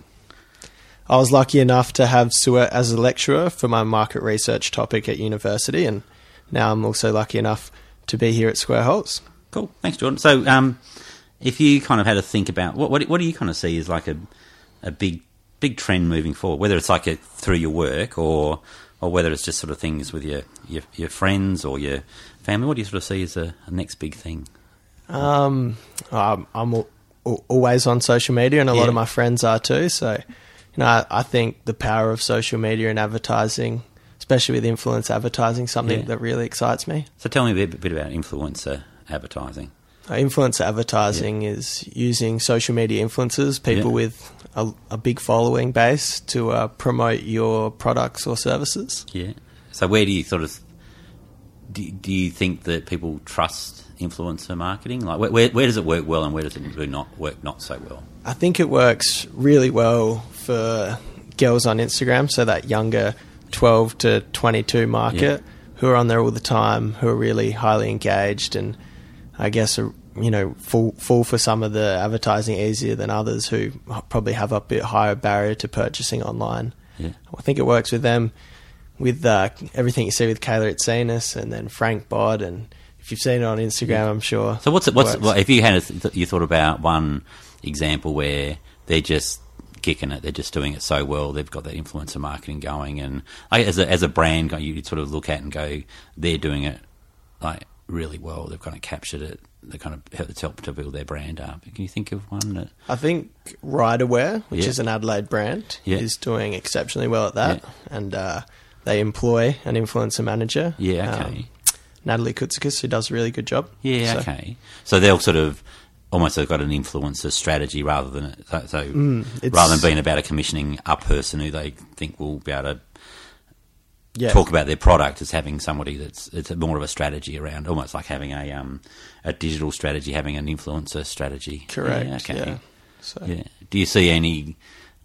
I was lucky enough to have Stuart as a lecturer for my market research topic at university, and now I'm also lucky enough to be here at Square Holes. Cool, thanks, Jordan. So, um, if you kind of had to think about what what, what do you kind of see as like a a big big trend moving forward, whether it's like a, through your work or or whether it's just sort of things with your your, your friends or your family, what do you sort of see as a, a next big thing? Um, I'm, I'm al- al- always on social media, and a lot of my friends are too. So, you know, I, I think the power of social media and advertising, especially with influence advertising, something Yeah. that really excites me. So, tell me a bit, bit about influencer advertising. Uh, Influencer advertising is using social media influencers, people Yeah. with a, a big following base, to uh, promote your products or services. Yeah. So where do you sort of do, do you think that people trust influencer marketing? Like where, where, where does it work well and where does it really not work not so well? I think it works really well for girls on Instagram, so that younger 12 to 22 market Yeah. who are on there all the time, who are really highly engaged, and I guess are, you know fall fall for some of the advertising easier than others who probably have a bit higher barrier to purchasing online. Yeah. I think it works with them, with uh, everything you see with Kayla Itsines and then Frank Body, and if you've seen it on Instagram, I'm sure. So what's it, what's well, if you had a th- you thought about one example where they're just kicking it, they're just doing it so well, they've got that influencer marketing going, and I, as a as a brand, you sort of look at and go, they're doing it like really well. They've kind of captured it. They kind of it's helped to build their brand up. Can you think of one that? I think Ryderwear, which Yeah. is an Adelaide brand, Yeah. is doing exceptionally well at that, Yeah. and uh, they employ an influencer manager. Yeah, okay. um, Natalie Kutsikis, who does a really good job. Yeah, So- okay. So they'll sort of almost have got an influencer strategy rather than so, so it's- rather than being about a commissioning a person who they think will be able to Yeah, talk about their product as having somebody that's it's more of a strategy around, almost like having a um a digital strategy, having an influencer strategy. correct. Yeah, okay. Yeah. So Yeah. Do you see any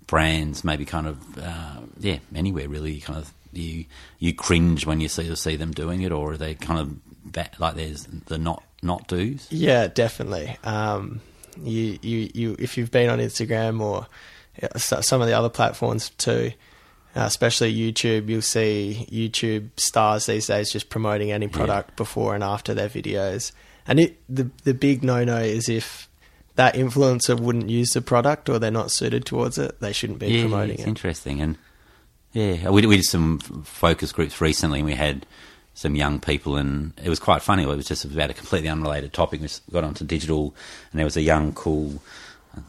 brands maybe kind of uh, yeah anywhere really kind of you you cringe when you see see them doing it, or are they kind of like there's the not not do's? Yeah, definitely. Um, you, you, you, if you've been on Instagram or uh, some of the other platforms too, uh, especially YouTube, you'll see YouTube stars these days just promoting any product before and after their videos. And it, the the big no no is if that influencer wouldn't use the product or they're not suited towards it, they shouldn't be yeah, promoting it's it. interesting. And yeah, we did, we did some focus groups recently, and we had some young people, and it was quite funny. It was just about a completely unrelated topic. We got onto digital, and there was a young, cool,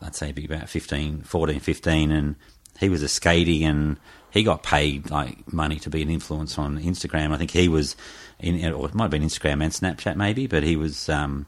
I'd say about 15, 14, 15, and he was a skatey, and he got paid like money to be an influencer on Instagram. I think he was in, or it might have been Instagram and Snapchat maybe, but he was. Um,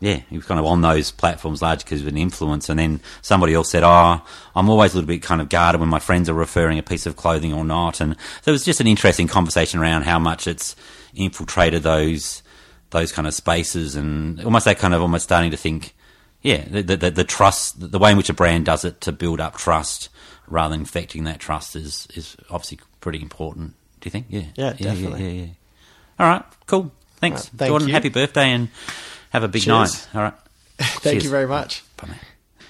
yeah, he was kind of on those platforms largely because of an influence. And then somebody else said, "Oh, I'm always a little bit kind of guarded when my friends are referring a piece of clothing or not." And so it was just an interesting conversation around how much it's infiltrated those those kind of spaces and almost that kind of almost starting to think, yeah, the the, the, the trust, the way in which a brand does it to build up trust rather than infecting that trust is is obviously pretty important. Do you think? Yeah, Yeah, definitely. Yeah, yeah, yeah. All right, cool. Thanks, right, thank Jordan. you. Happy birthday and have a big Cheers. night. All right. Thank Cheers. you very much. Bye, mate.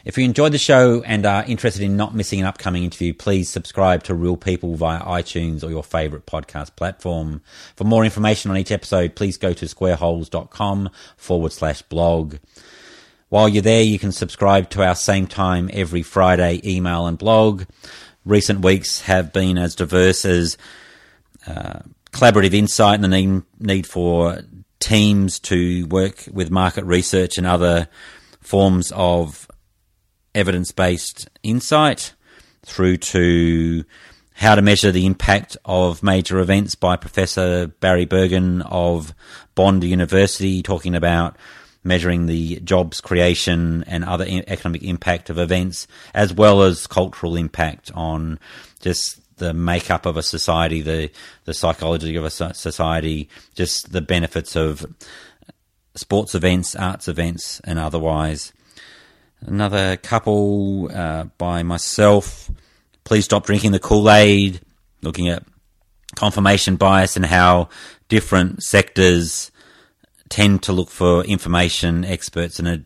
If you enjoyed the show and are interested in not missing an upcoming interview, please subscribe to Real People via iTunes or your favourite podcast platform. For more information on each episode, please go to squareholes.com forward slash blog. While you're there, you can subscribe to our same time every Friday email and blog. Recent weeks have been as diverse as uh, collaborative insight and the need, need for teams to work with market research and other forms of evidence based insight through to how to measure the impact of major events by Professor Barry Bergen of Bond University, talking about measuring the jobs creation and other economic impact of events, as well as cultural impact on just the makeup of a society, the the psychology of a society, just the benefits of sports events, arts events, and otherwise another couple uh, by myself. Please stop drinking the Kool Aid. Looking at confirmation bias and how different sectors tend to look for information, experts, and ad-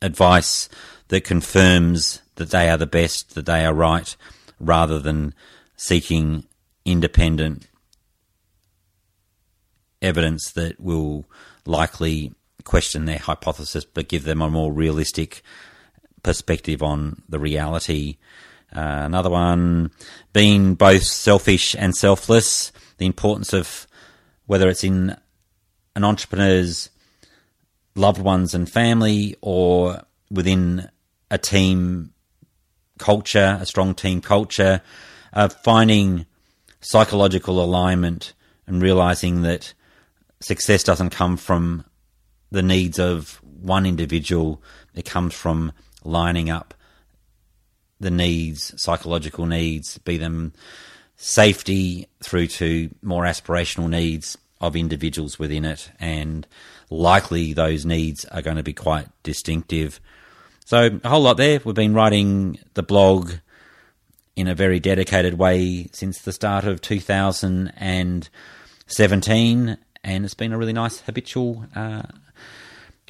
advice that confirms that they are the best, that they are right, rather than seeking independent evidence that will likely question their hypothesis but give them a more realistic perspective on the reality. Uh, another one being both selfish and selfless, the importance of whether it's in an entrepreneur's loved ones and family or within a team culture, a strong team culture, uh, finding psychological alignment and realizing that success doesn't come from the needs of one individual, it comes from lining up the needs, psychological needs, be them safety through to more aspirational needs of individuals within it. And likely those needs are going to be quite distinctive. So, a whole lot there. We've been writing the blog in a very dedicated way since the start of 2017, and it's been a really nice habitual uh,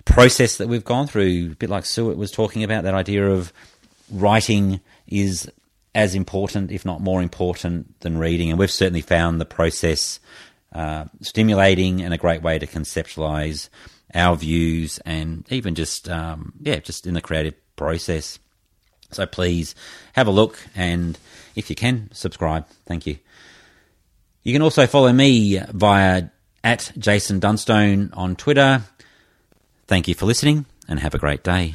process that we've gone through. A bit like Stuart was talking about that idea of writing is as important, if not more important, than reading, and we've certainly found the process uh, stimulating and a great way to conceptualize our views and even just um, yeah, just in the creative process. So please have a look and if you can, subscribe. Thank you. You can also follow me via at Jason Dunstone on Twitter. Thank you for listening and have a great day.